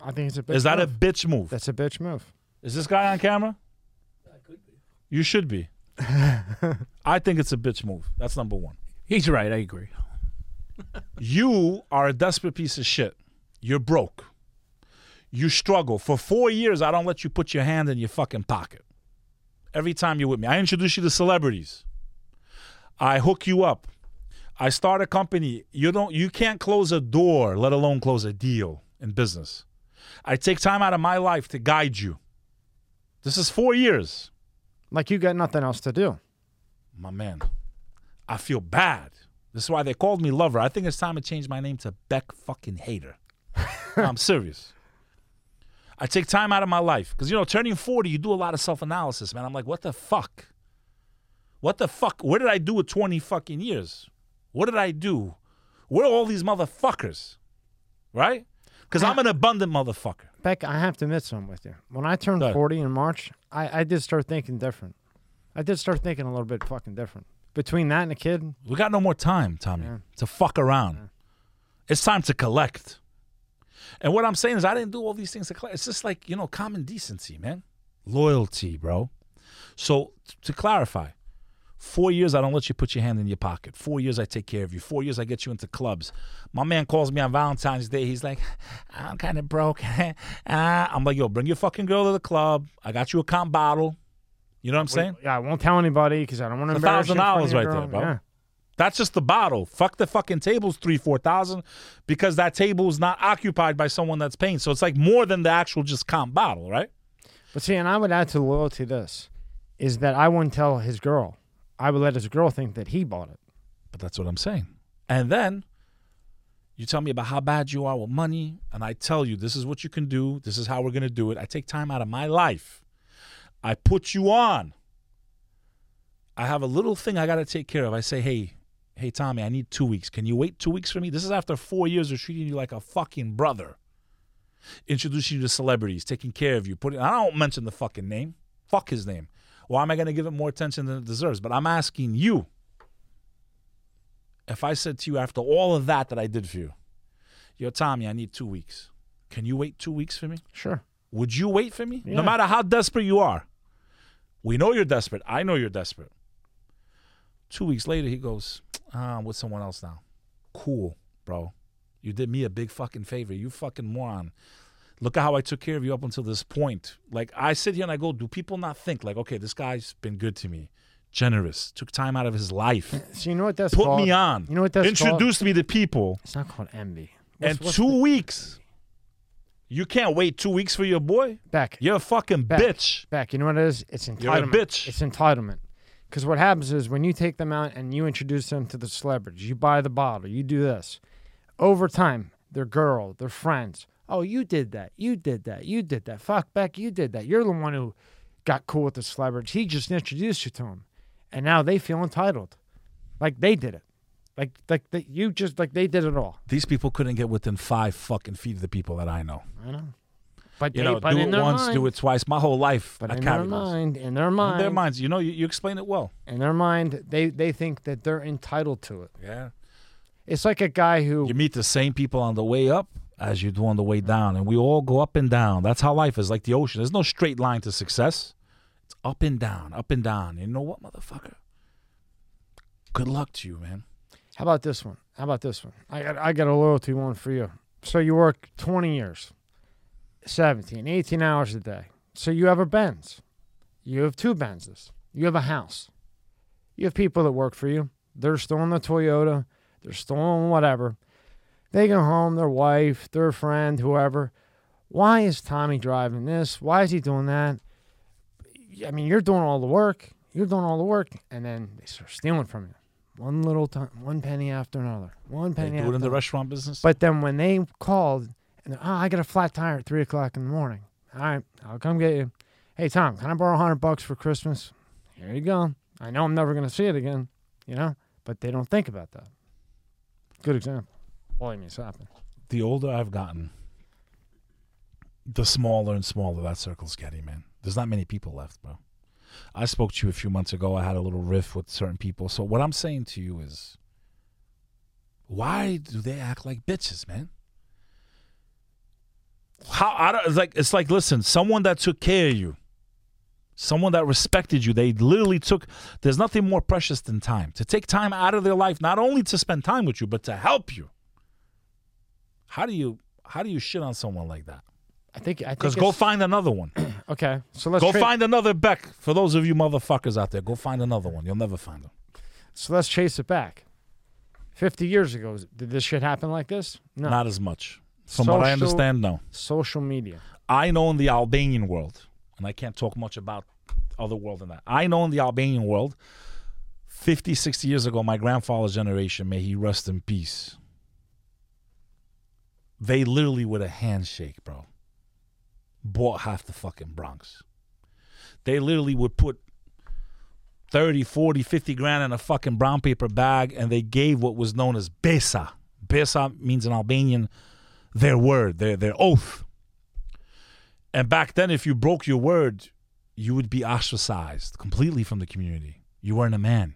I think it's a bitch Is that a move. bitch move? That's a bitch move. Is this guy on camera? I could be. You should be. I think it's a bitch move. That's number one. He's right. I agree. You are a desperate piece of shit. You're broke. You struggle. For four years, I don't let you put your hand in your fucking pocket. Every time you're with me, I introduce you to celebrities. I hook you up. I start a company. You don't. You can't close a door, let alone close a deal in business. I take time out of my life to guide you. This is four years, Like you got nothing else to do. my man. I feel bad. This is why they called me lover. I think it's time to change my name to Beck fucking hater. No, I'm serious. I take time out of my life because you know, turning 40, you do a lot of self analysis, man. I'm like, what the fuck? What the fuck? What did I do with 20 fucking years? What did I do? Where are all these motherfuckers? Right? Because I'm an abundant motherfucker. Beck, I have to admit something with you. When I turned Go ahead. 40 in March, I, I did start thinking different. I did start thinking a little bit fucking different. Between that and a kid, We got no more time, Tommy, Yeah. to fuck around. It's time to collect. And what I'm saying is, I didn't do all these things to collect. It's just like, you know, common decency, man. Loyalty, bro. So, t- to clarify, four years, I don't let you put your hand in your pocket. Four years, I take care of you. Four years, I get you into clubs. My man calls me on Valentine's Day. He's like, I'm kind of broke. Ah, I'm like, yo, bring your fucking girl to the club. I got you a comp bottle. You know what I'm saying? yeah, I won't tell anybody because I don't want to a embarrass you in front of $1,000 right girl. there, bro. Yeah. That's just the bottle. Fuck the fucking table's three, four thousand, because that table is not occupied by someone that's paying. So it's like more than the actual just comp bottle, right? But see, and I would add to the loyalty this is that I wouldn't tell his girl. I would let his girl think that he bought it. But that's what I'm saying. And then you tell me about how bad you are with money, and I tell you this is what you can do. This is how we're gonna do it. I take time out of my life. I put you on. I have a little thing I gotta take care of. I say, hey, hey Tommy, I need two weeks. Can you wait two weeks for me? This is after four years of treating you like a fucking brother. Introducing you to celebrities, taking care of you, putting I don't mention the fucking name. Fuck his name. Why am I gonna give it more attention than it deserves? But I'm asking you. If I said to you after all of that that I did for you, yo, Tommy, I need two weeks. Can you wait two weeks for me? Sure. Would you wait for me? Yeah. No matter how desperate you are. We know you're desperate. I know you're desperate. Two weeks later, he goes, ah, I'm with someone else now. Cool, bro. You did me a big fucking favor. You fucking moron. Look at how I took care of you up until this point. Like, I sit here and I go, do people not think, like, okay, this guy's been good to me, generous, took time out of his life, eh, So you know what that's put called? me on, You know what that's called? introduced me to people, It's not called envy. and What's- what's two the- weeks. You can't wait two weeks for your boy? Beck. You're a fucking Beck, bitch. Beck, you know what it is? It's entitlement. You're a bitch. It's entitlement. Because what happens is when you take them out and you introduce them to the celebrities, you buy the bottle, you do this. Over time, their girl, their friends. Oh, you did that. You did that. You did that. Fuck, Beck, you did that. You're the one who got cool with the celebrities. He just introduced you to him. And now they feel entitled. Like they did it. Like like they, you just like they did it all. These people couldn't get within five fucking feet of the people that I know. I know. But You they, know, but do it once, mind, do it twice. My whole life, But I in their those. mind, in their mind, In their minds, you know, you, you explain it well. in their mind, they they think that they're entitled to it. Yeah. It's like a guy who You meet the same people on the way up as you do on the way down, and we all go up and down. That's how life is, like the ocean. There's no straight line to success. It's up and down, up and down. You know what, motherfucker? Good luck to you, man. How about this one? How about this one? I got I got a loyalty one for you. So you work 20 years, 17, 18 hours a day. So you have a Benz. You have two Benzes. You have a house. You have people that work for you. They're still in the Toyota. They're still in whatever. They go home, their wife, their friend, whoever. Why is Tommy driving this? Why is he doing that? I mean, you're doing all the work. You're doing all the work, and then they start stealing from you. One little time, one penny after another. One penny. They do it in the restaurant business. But then when they called, and oh, I got a flat tire at three o'clock in the morning. All right, I'll come get you. Hey Tom, can I borrow a hundred bucks for Christmas? Here you go. I know I'm never gonna see it again, you know, but they don't think about that. Good example. The older I've gotten, the smaller and smaller that circle's getting, man. There's not many people left, bro. I spoke to you a few months ago. I had a little riff with certain people. So what I'm saying to you is, why do they act like bitches, man? How I don't, it's like it's like listen, someone that took care of you, someone that respected you, they literally took. There's nothing more precious than time to take time out of their life, not only to spend time with you, but to help you. How do you how do you shit on someone like that? I think. I think. Because go it's- find another one. Okay, so let's go tra- find another Beck. For those of you motherfuckers out there, go find another one. You'll never find them. So let's chase it back. Fifty years ago, did this shit happen like this? No. Not as much. From what I Social- understand, no. Social media. I know in the Albanian world, and I can't talk much about other world than that. I know in the Albanian world, 50, 60 years ago, my grandfather's generation, may he rest in peace. They literally with a handshake, bro, bought half the fucking Bronx. They literally would put 30, 40, 50 grand in a fucking brown paper bag and they gave what was known as besa. Besa means in Albanian their word, their their oath. And back then, if you broke your word, you would be ostracized completely from the community. You weren't a man.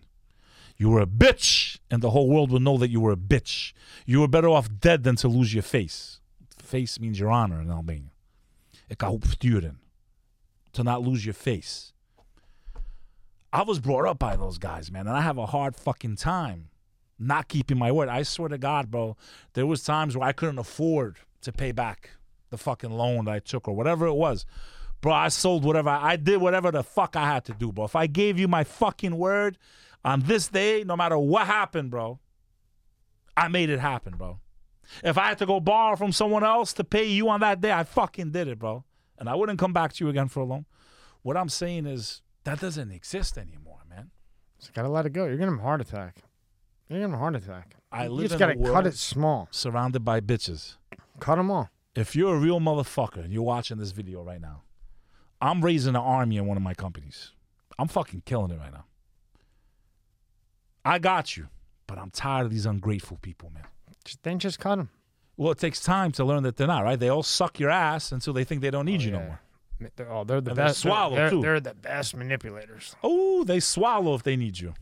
You were a bitch, and the whole world would know that you were a bitch. You were better off dead than to lose your face. Face means your honor in Albania. To not lose your face. I was brought up by those guys, man, and I have a hard fucking time not keeping my word. I swear to God, bro, there was times where I couldn't afford to pay back the fucking loan that I took or whatever it was. Bro, I sold whatever. I did whatever the fuck I had to do, bro. If I gave you my fucking word, On this day, no matter what happened, bro, I made it happen, bro. If I had to go borrow from someone else to pay you on that day, I fucking did it, bro. And I wouldn't come back to you again for a loan. What I'm saying is that doesn't exist anymore, man. Just gotta let it go. You're gonna have a heart attack. You're gonna have a heart attack. I you live just in gotta a world cut it small. surrounded by bitches. Cut them all. If you're a real motherfucker and you're watching this video right now, I'm raising an army in one of my companies. I'm fucking killing it right now. I got you, but I'm tired of these ungrateful people, man. Just, then just cut them. Well, it takes time to learn that they're not, right? They all suck your ass until they think they don't need oh, you no more. They're, oh, they're the And they best. swallow, they're, too. they're the best manipulators. Oh, they swallow if they need you.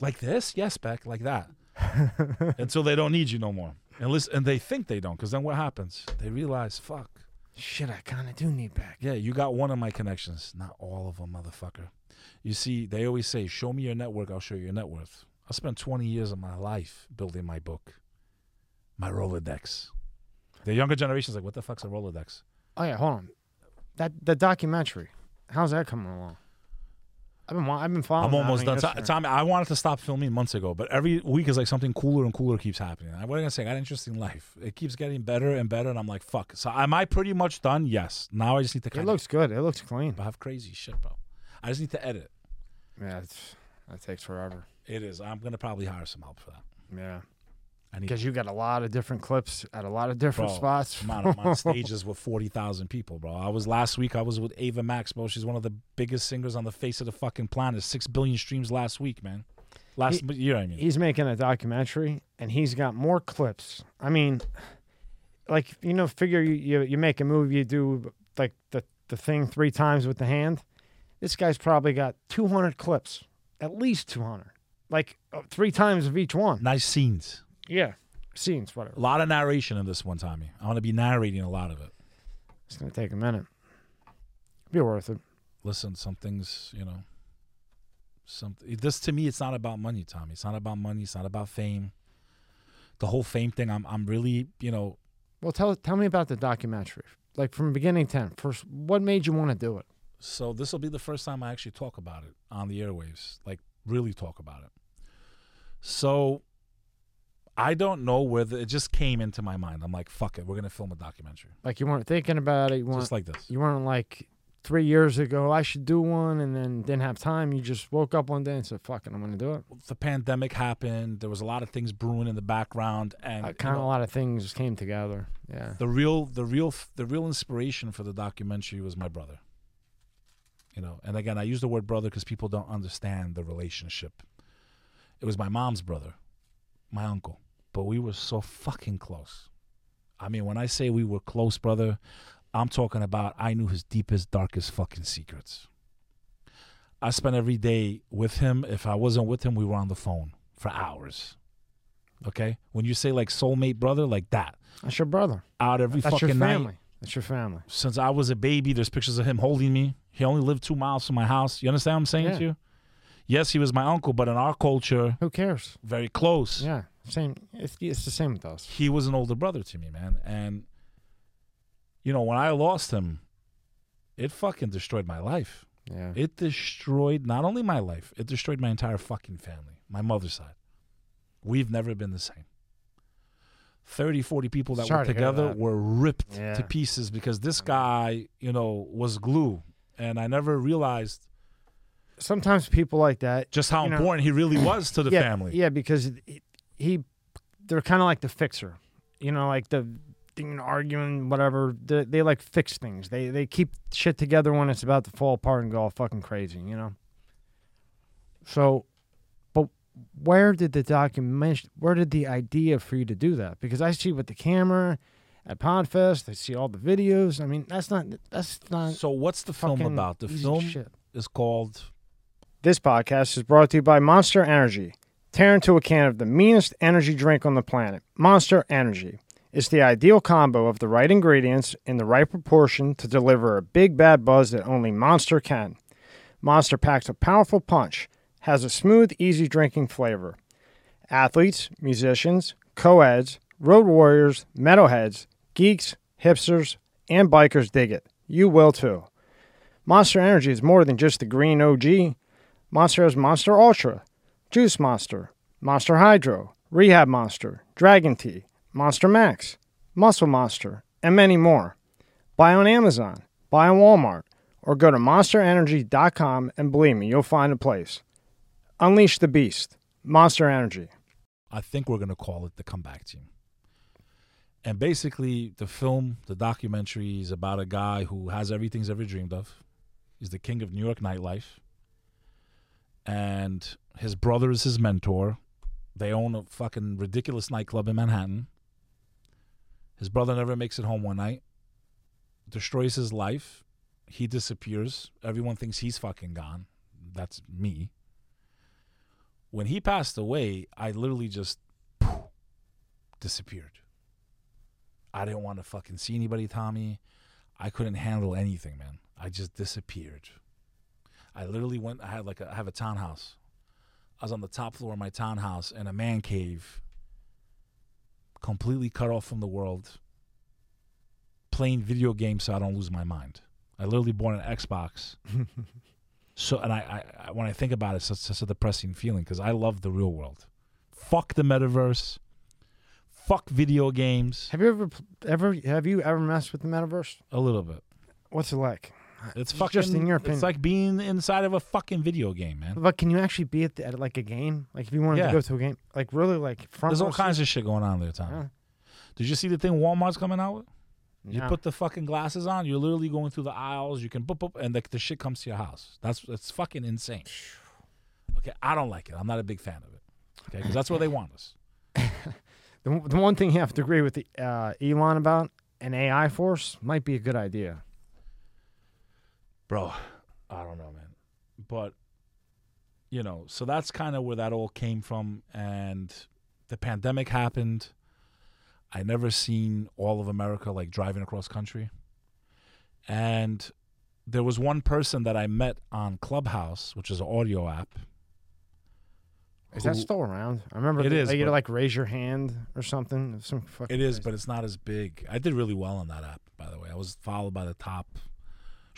Like this? Yes, Beck, like that. until they don't need you no more. And listen, and they think they don't, because then what happens? They realize, fuck. Shit, I kind of do need Beck. Yeah, you got one of my connections, not all of them, motherfucker. You see, they always say, "Show me your network, I'll show you your net worth." I spent 20 years of my life building my book, my Rolodex. The younger generation's like, "What the fuck's a Rolodex?" Oh yeah, hold on. That the documentary. How's that coming along? I've been I've been following. I'm almost done. Instagram. Tommy, I wanted to stop filming months ago, but every week is like something cooler and cooler keeps happening. I wasn't gonna say I got an interesting life. It keeps getting better and better, and I'm like, "Fuck." So am I pretty much done? Yes. Now I just need to cut It looks good. It looks clean. I have crazy shit, bro. I just need to edit. Yeah, it's, that takes forever. It is. I'm gonna probably hire some help for that. Yeah, because you got a lot of different clips at a lot of different Bro, spots. I'm on, I'm on stages with 40,000 people, bro. I was last week, I was with Ava Max, bro. She's one of the biggest singers on the face of the fucking planet. Six billion streams last week, man. Last year, I mean. He's making a documentary, and he's got more clips. I mean, like you know, figure you you, you make a movie, you do like the the thing three times with the hand. This guy's probably got 200 clips, at least 200, like uh, three times of each one. Nice scenes. Yeah, scenes, whatever. A lot of narration in this one, Tommy. I want to be narrating a lot of it. It's gonna take a minute. Be worth it. Listen, some things, you know, something. This to me, it's not about money, Tommy. It's not about money. It's not about fame. The whole fame thing, I'm, I'm really, you know, Well, tell tell me about the documentary, like from beginning to end. First, what made you want to do it? So this will be the first time I actually talk about it on the airwaves, like really talk about it. So I don't know whether it just came into my mind. I'm like, fuck it, we're gonna film a documentary, Like you weren't thinking about it. You weren't just like this. you weren't like three years ago. I should do one, and then didn't have time. You just woke up one day and said, "Fuck it, I'm gonna do it." The pandemic happened. There was a lot of things brewing in the background, and Uh, you kind of know, a lot of things came together. Yeah. the real, the real, the real inspiration for the documentary was my brother. You know, and again, I use the word brother because people don't understand the relationship. It was my mom's brother, my uncle, but we were so fucking close. I mean, when I say we were close, brother, I'm talking about I knew his deepest, darkest fucking secrets. I spent every day with him. If I wasn't with him, we were on the phone for hours. Okay? When you say like soulmate brother, like that, That's your brother. out every That's your fucking family. night. That's your family. Since I was a baby, there's pictures of him holding me. He only lived two miles from my house. You understand what I'm saying Yeah. to you? Yes, he was my uncle, but in our culture, Who cares? very close. Yeah. Same. It's, it's the same with us. He was an older brother to me, man. And, you know, when I lost him, it fucking destroyed my life. Yeah. It destroyed not only my life, it destroyed my entire fucking family, my mother's side. We've never been the same. 30, 40 people that Sorry were to hear together that. were ripped Yeah. to pieces because this guy, you know, was glue. And I never realized Sometimes people like that. just how You know- important he really was to the yeah, family. Yeah, because he, he they're kind of like the fixer. You know, like the you know, arguing whatever. They, they like fix things. They they keep shit together when it's about to fall apart and go all fucking crazy. You know. So, but where did the document? Where did the idea for you to do that? Because I see with the camera at Podfest, I see all the videos. I mean, that's not that's not So what's the film about? The film shit. is called This podcast is brought to you by Monster Energy. Tear into a can of the meanest energy drink on the planet, Monster Energy. It's the ideal combo of the right ingredients in the right proportion to deliver a big bad buzz that only Monster can. Monster packs a powerful punch, has a smooth, easy drinking flavor. Athletes, musicians, co-eds, road warriors, metalheads, geeks, hipsters, and bikers dig it. You will too. Monster Energy is more than just the green OG. Monster has Monster Ultra, Juice Monster, Monster Hydro, Rehab Monster, Dragon Tea, Monster Max, Muscle Monster, and many more. Buy on Amazon, buy on Walmart, or go to monsterenergy.com and believe me, you'll find a place. Unleash the beast. Monster Energy. I think we're going to call it the comeback team. And basically, the film, the documentary is about a guy who has everything he's ever dreamed of. He's the king of New York nightlife. And his brother is his mentor. They own a fucking ridiculous nightclub in Manhattan. His brother never makes it home one night, destroys his life. He disappears. Everyone thinks he's fucking gone. That's me. When he passed away, I literally just poof, disappeared. I didn't want to fucking see anybody, Tommy. I couldn't handle anything, man. I just disappeared. I literally went. I had like a, I have a townhouse. I was on the top floor of my townhouse in a man cave, completely cut off from the world, playing video games so I don't lose my mind. I literally bought an Xbox. so, and I, I, when I think about it, it's such, such a depressing feeling because I love the real world. Fuck the metaverse. Fuck video games. Have you ever ever have you ever messed with the metaverse? A little bit. What's it like? It's Just fucking. in your opinion. It's like being inside of a fucking video game, man. But can you actually be at, the, at like a game? Like if you wanted Yeah. to go to a game, like really like front. There's all row kinds of shit going on there, Tom. Yeah. Did you see the thing Walmart's coming out with? You put the fucking glasses on. You're literally going through the aisles. You can boop boop, and the, the shit comes to your house. That's it's fucking insane. Okay, I don't like it. I'm not a big fan of it. Okay, because that's where they want us. the, the one thing you have to agree with the, uh, Elon about an AI force might be a good idea. Bro i don't know man. But you know so that's kind of where that all came from. And the pandemic happened. I never seen all of america like driving across country. And there was one person that i met on clubhouse which is an audio app Is that still around? I remember It the- is, Like, you but- like raise your hand or something. Some fucking it is crazy- but it's not as big. I did really well on that app by the way. I was followed by the top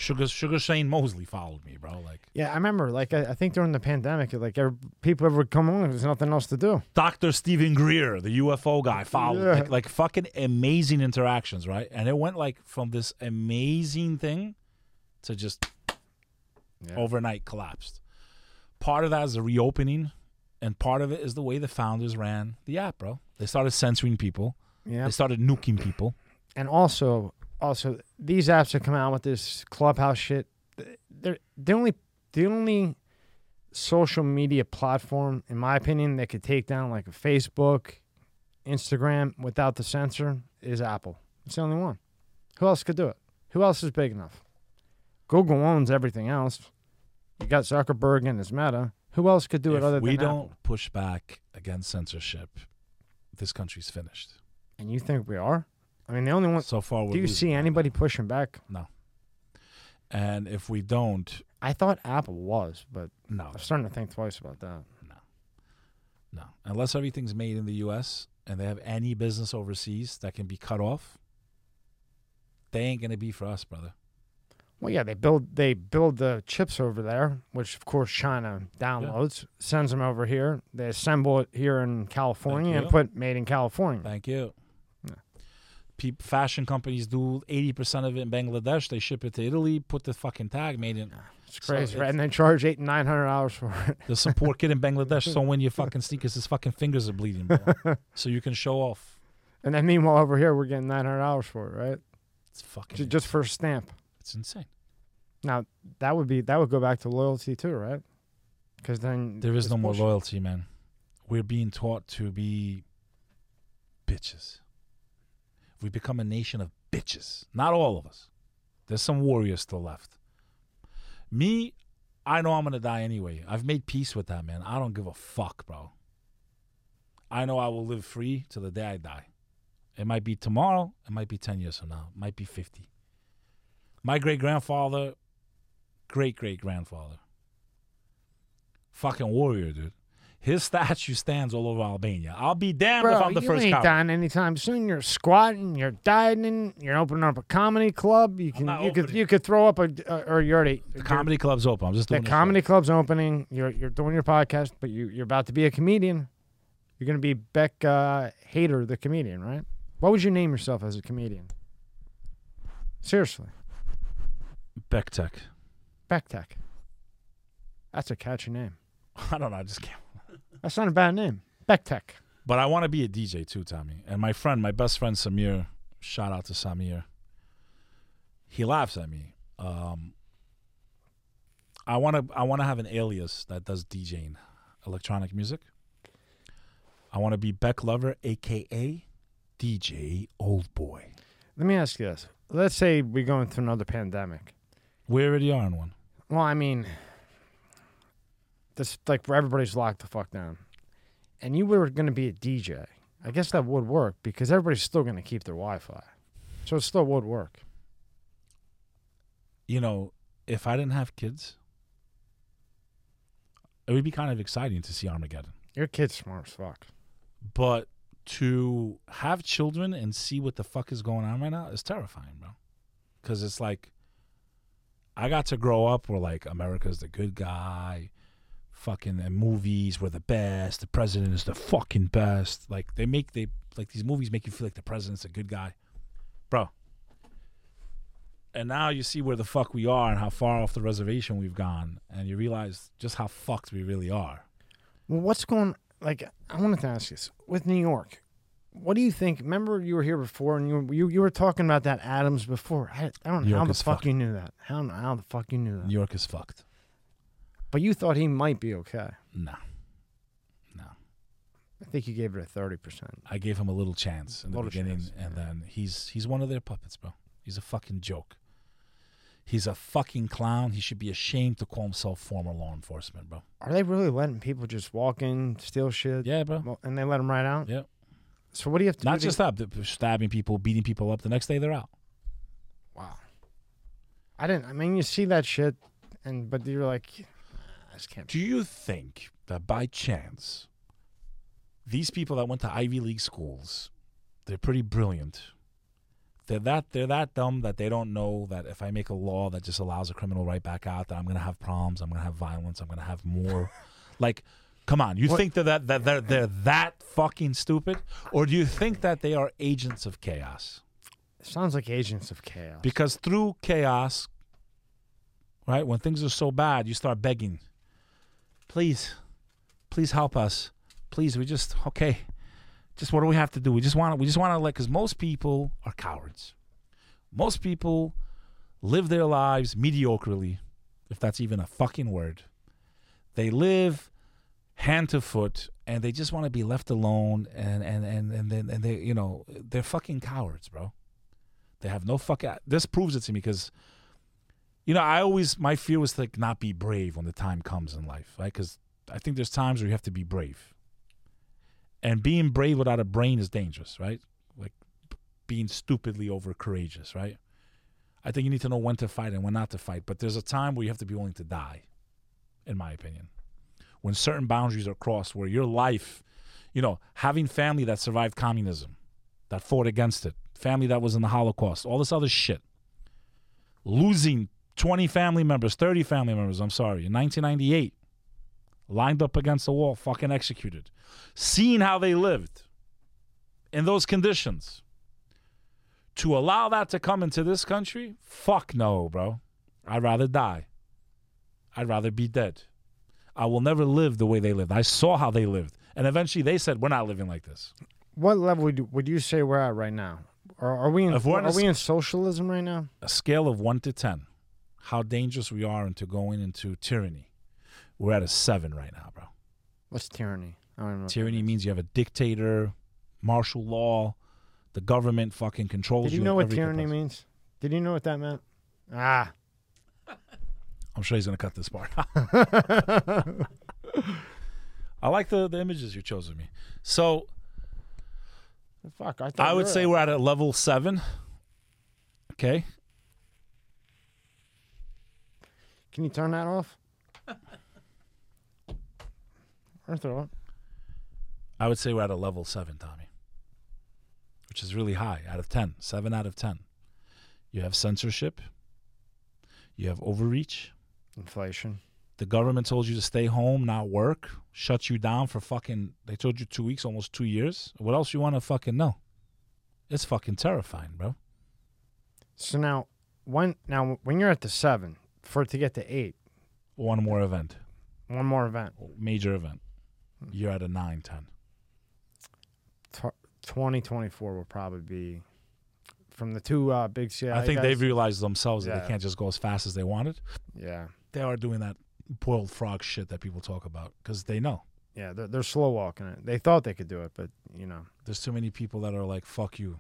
sugar sugar shane mosley followed me bro like yeah, I remember. Like I, I think during the pandemic, like every, people ever come on, there's nothing else to do. Dr. Steven Greer, the UFO guy, followed Yeah. like, like fucking amazing interactions, right? And it went like from this amazing thing to just Yeah. overnight collapsed. Part of that is the reopening, and part of it is the way the founders ran the app, bro. They started censoring people. Yeah, They started nuking people. and also, also these apps that come out with this clubhouse shit, they're the only the only social media platform, in my opinion, that could take down like a Facebook, Instagram without the censor is Apple. It's the only one. Who else could do it? Who else is big enough? Google owns everything else. You got Zuckerberg and his Meta. Who else could do it other we than we don't Apple? push back against censorship, this country's finished. And you think we are? I mean, the only one. So far, Do you see anybody pushing back? No. And if we don't, I thought Apple was, but no, I'm starting to think twice about that. No. No. Unless everything's made in the US and they have any business overseas that can be cut off, they ain't gonna be for us, brother. Well, yeah, they build they build the chips over there, which of course China downloads, sends them over here. They assemble it here in California and put made in California. Thank you. Yeah. Peop fashion companies do eighty percent of it in Bangladesh. They ship it to Italy, put the fucking tag made in. It's So crazy, right? it's- And then charge eight nine hundred dollars for it. There's some poor kid in Bangladesh So when your fucking sneakers. His fucking fingers are bleeding, bro. so you can show off. And then meanwhile over here we're getting nine hundred dollars for it, right? It's fucking. Ju- Just for a stamp. it's insane. Now that would be that would go back to loyalty too, right? Because then There is no more loyalty, man. We're being taught to be bitches. We become a nation of bitches. Not all of us. There's some warriors still left. Me, I know I'm gonna die anyway. I've made peace with that, man. I don't give a fuck, bro. I know I will live free till the day I die. It might be tomorrow. It might be ten years from now. It might be fifty. My great grandfather, great great grandfather, fucking warrior, dude. His statue stands all over Albania. I'll be damned if I'm the you first ain't coward. dying anytime soon. You're squatting, you're dieting, you're opening up a comedy club. You can, not you could, opening. you could throw up a, uh, or you're already The comedy club's open. I'm just The doing comedy club's opening. You're you're doing your podcast, but you you're about to be a comedian. You're gonna be Beck uh, Hater, the comedian, right? What would you name yourself as a comedian? Seriously, Beck Tech. Beck Tech. That's a catchy name. I don't know. I just can't. That's not a bad name. Beck Tech. But I want to be a DJ too, Tommy. And my friend, my best friend Samir, shout out to Samir. He laughs at me. Um, I want to. I want to have an alias that does DJing, electronic music. I want to be Beck Lover, aka DJ Old Boy. Let me ask you this. Let's say we're going through another pandemic. We already are in one. Well, I mean, this like where everybody's locked the fuck down, and you were going to be a DJ. I guess that would work because everybody's still going to keep their Wi-Fi, so it still would work. You know, if I didn't have kids, it would be kind of exciting to see Armageddon. Your kid's smart as fuck. But to have children and see what the fuck is going on right now is terrifying, bro. Because it's like, I got to grow up where like America's the good guy, fucking in movies we're the best, the president is the fucking best. Like they make they like these movies make you feel like the president's a good guy, bro. And now you see where the fuck we are and how far off the reservation we've gone, and you realize just how fucked we really are. Well, what's going? Like, I wanted to ask you this. with New York. What do you think? Remember, you were here before, and you were, you, you were talking about that Adams before. I, I don't New know how York the fuck fucked. you knew that. How how the fuck you knew that? New York is fucked. But you thought he might be okay. No, no. I think you gave it a thirty percent. I gave him a little chance in the Little beginning, chance, and yeah. then he's he's one of their puppets, bro. He's a fucking joke. He's a fucking clown. He should be ashamed to call himself former law enforcement, bro. Are they really letting people just walk in, steal shit, Yeah, bro. well, and they let them right out? Yeah. So what do you have to do? Not do? just that, stabbing people, beating people up. The next day they're out. wow. I didn't. I mean, you see that shit, and but you're like, just can't. Do you think that by chance, these people that went to Ivy League schools, they're pretty brilliant. They're that they're that dumb that they don't know that if I make a law that just allows a criminal right back out, that I'm gonna have problems, I'm gonna have violence, I'm gonna have more. like, come on, you What- think that that that they're they're that fucking stupid, or do you think that they are agents of chaos? It sounds like agents of chaos. Because through chaos, right, when things are so bad, you start begging, please, please help us. Please, we just, okay, just what do we have to do? We just want to, we just want to let, because most people are cowards. Most people live their lives mediocrely, if that's even a fucking word. They live hand to foot and they just want to be left alone and and and and then and they you know they're fucking cowards bro they have no fucking. This proves it to me because, you know, I always my fear was to like not be brave when the time comes in life, right? Because I think there's times where you have to be brave, and being brave without a brain is dangerous, right? Like being stupidly over courageous, right? I think you need to know when to fight and when not to fight, but there's a time where you have to be willing to die, in my opinion, when certain boundaries are crossed, where your life, you know, having family that survived communism, that fought against it, family that was in the Holocaust, all this other shit. Losing 20 family members, 30 family members, I'm sorry, in 1998, lined up against the wall, fucking executed. Seeing how they lived in those conditions. To allow that to come into this country, fuck no, bro. I'd rather die. I'd rather be dead. I will never live the way they lived. I saw how they lived. And eventually they said, we're not living like this. What level would you, would you say we're at right now? Are we in, are we in socialism right now? a scale of one to ten, how dangerous we are into going into tyranny. We're at a seven right now, bro. What's tyranny? I don't know. Tyranny means. you have a dictator, martial law, the government fucking controls you. Did you you. know what tyranny capacity. means? Did you know what that meant? Ah. I'm sure he's gonna cut this part. I like the, the images you chose of me. So Fuck. I thought I would say we're at a level seven. Okay. Can you turn that off? Or throw it. I would say we're at a level seven, Tommy, which is really high out of 10. Seven out of 10. You have censorship, you have overreach. Inflation. The government told you to stay home, not work, shut you down for fucking, they told you two weeks, almost two years. What else you want to fucking know? It's fucking terrifying, bro. So now, when now when you're at the seven, for it to get to eight, One more event, one more event. major event. You're at a 9, 10. Tw- 2024 will probably be from the two uh, big CI. I think guys, they've realized themselves that Yeah. they can't just go as fast as they wanted. Yeah, They are doing that boiled frog shit that people talk about because they know. yeah, they're, they're slow walking it. They thought they could do it, but you know, There's too many people that are like, fuck you.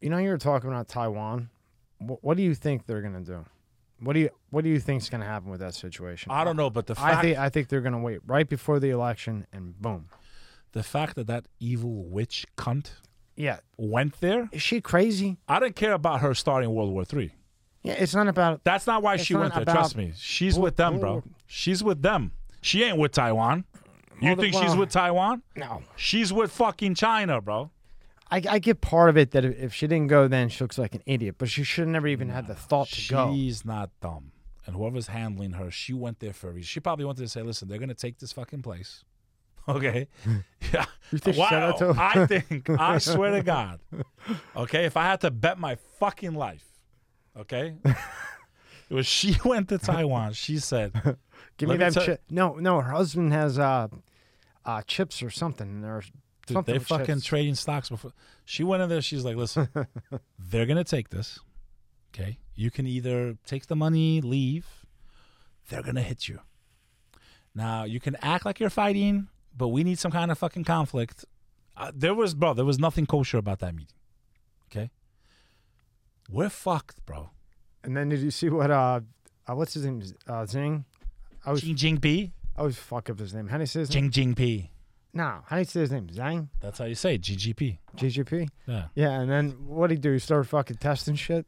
you know, you were talking about Taiwan. What, what do you think they're gonna do? What do you What do you think's gonna happen with that situation? I don't know, but the I think I think they're gonna wait right before the election and boom. the fact that that evil witch cunt Yeah, went there, is she crazy? I didn't care about her starting World War Three. Yeah, it's not about. That's not why she not went there. Trust me, she's Well, with them, bro. well- She's with them. She ain't with Taiwan. You Well, think she's with Taiwan? No, She's with fucking China, bro. I, I get part of it that if- she didn't go, then she looks like an idiot. But she should have never even had the thought to go. She's not dumb. And whoever's handling her, she went there for a reason. She probably wanted to say, listen, they're going to take this fucking place. Okay? yeah. You think Wow. to? I think, I swear to God. Okay? If I had to bet my fucking life, okay? It was she went to Taiwan. She said, Give me me that chip. No, no, her husband has uh, uh, chips or something. Or Dude, they fucking trading stocks before. She went in there. She's like, listen, they're gonna take this. Okay, you can either take the money, leave. They're gonna hit you. Now you can act like you're fighting, but we need some kind of fucking conflict. Uh, there was, bro. There was nothing kosher about that meeting. Okay, we're fucked, bro. And then did you see what? Uh, uh what's his name? Uh, Zing. I was Jing Jingpi, I always fuck up his name. How do you say his name? Jing Jingpi. No, how do you say his name? Zhang. That's how you say it, GGP. GGP. Yeah. Yeah, and then what would he do? He started fucking testing shit.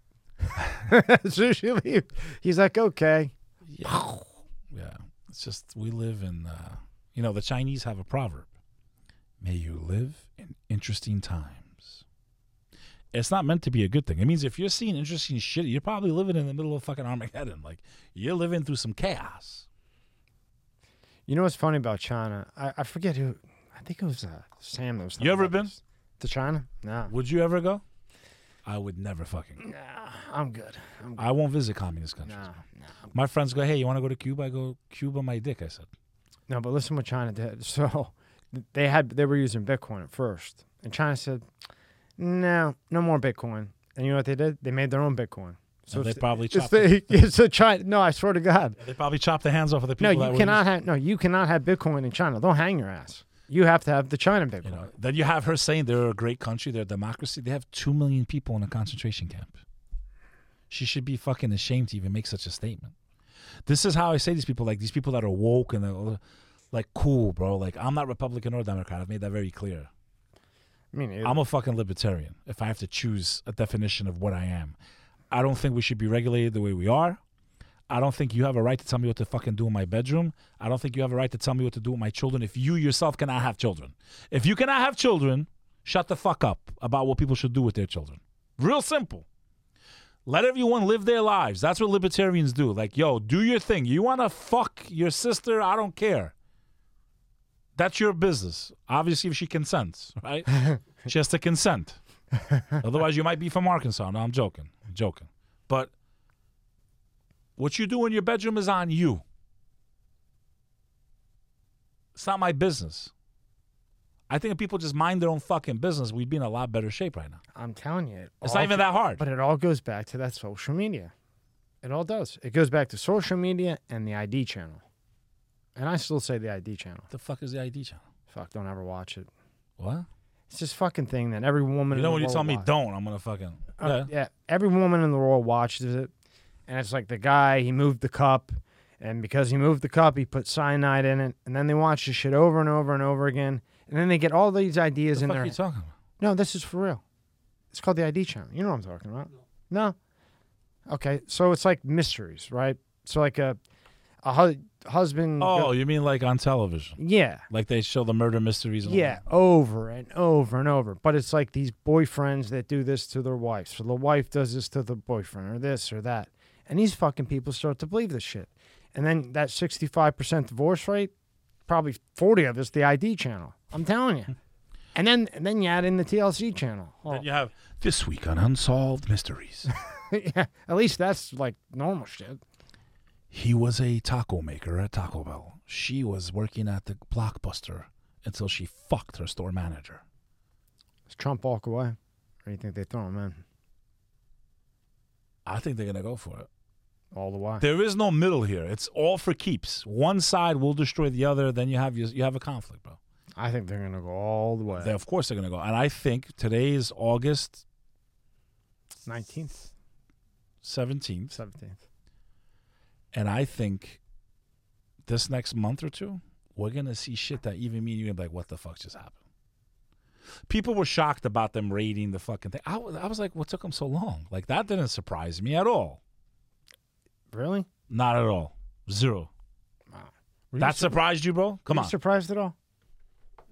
as soon as she leave, he's like, okay. Yeah. yeah. It's just we live in uh you know, the Chinese have a proverb. May you live in interesting times. It's not meant to be a good thing. It means if you're seeing interesting shit, you're probably living in the middle of fucking Armageddon. Like you're living through some chaos. You know what's funny about China? I, I forget who. I think it was uh, Sam that was. You ever been? this. to China? No. Would you ever go? I would never fucking Nah, I'm good. I'm good. I won't visit communist countries. No, no. My friends go, Hey, you wanna go to Cuba? I go, Cuba my dick, I said. No, but listen what China did. So they had they were using Bitcoin at first, and China said, "No, no more Bitcoin." And you know what they did? They made their own Bitcoin. So they probably it's chopped the, it's a China. No, I swear to God. They probably chopped the hands off of the people. that you cannot have. No, you cannot have Bitcoin in China. They'll hang your ass. You have to have the China Bitcoin. You know, then you have her saying they're a great country, they're a democracy. They have two million people in a concentration camp. She should be fucking ashamed to even make such a statement. This is how I say these people, like these people that are woke and they're like cool, bro. Like I'm not Republican or Democrat. I've made that very clear. I mean, it- I'm a fucking libertarian. If I have to choose a definition of what I am, I don't think we should be regulated the way we are. I don't think you have a right to tell me what to fucking do in my bedroom. I don't think you have a right to tell me what to do with my children if you yourself cannot have children. If you cannot have children, shut the fuck up about what people should do with their children. Real simple. Let everyone live their lives. That's what libertarians do. Like, yo, do your thing. You want to fuck your sister? I don't care. That's your business. Obviously, if she consents, right? she has to consent. Otherwise, you might be from Arkansas. No, I'm joking. I'm joking. But what you do in your bedroom is on you. It's not my business. I think if people just mind their own fucking business, we'd be in a lot better shape right now. I'm telling you, it It's all not even that hard. But it all goes back to that social media. It all does. It goes back to social media and the ID channel. And I still say the ID channel. What the fuck is the ID channel? Fuck, don't ever watch it. What? It's this fucking thing that every woman. You know when you tell me watch- don't, I'm gonna fucking Uh, yeah. yeah, every woman in the world watches it, and it's like the guy he moved the cup, and because he moved the cup, he put cyanide in it, and then they watch this shit over and over and over again, and then they get all these ideas What in the fuck their. are you talking about? No, this is for real. It's called the ID channel. You know what I'm talking about? No. Okay, so it's like mysteries, right? So like a, a hu- husband. Oh, go- you mean like on television? yeah, Like they show the murder mysteries? And yeah, over and over and over. But it's like these boyfriends that do this to their wives, So the wife does this to the boyfriend, or this or that, and these fucking people start to believe this shit. And then that sixty-five percent divorce rate, probably forty of it's the ID channel. I'm telling you. And then and then you add in the TLC channel. Oh, Then you have this week on Unsolved Mysteries. yeah, at least that's like normal shit. he was a taco maker at Taco Bell. She was working at the Blockbuster until she fucked her store manager. Does Trump walk away? Or do you think they throw him in I think they're gonna go for it. All the way? There is no middle here. It's all for keeps. One side will destroy the other. Then you have your, you have a conflict, bro. I think they're gonna go all the way. They, of course they're gonna go. And I think today is August Nineteenth, seventeenth, seventeenth. and I think this next month or two we're gonna see shit that even me and you gonna be like, what the fuck just happened? People were shocked about them raiding the fucking thing. I, I was like, what took them so long? Like that didn't surprise me at all. Really? Not at all. Zero. Wow. That sur- surprised you, bro? Come were on. surprised at all?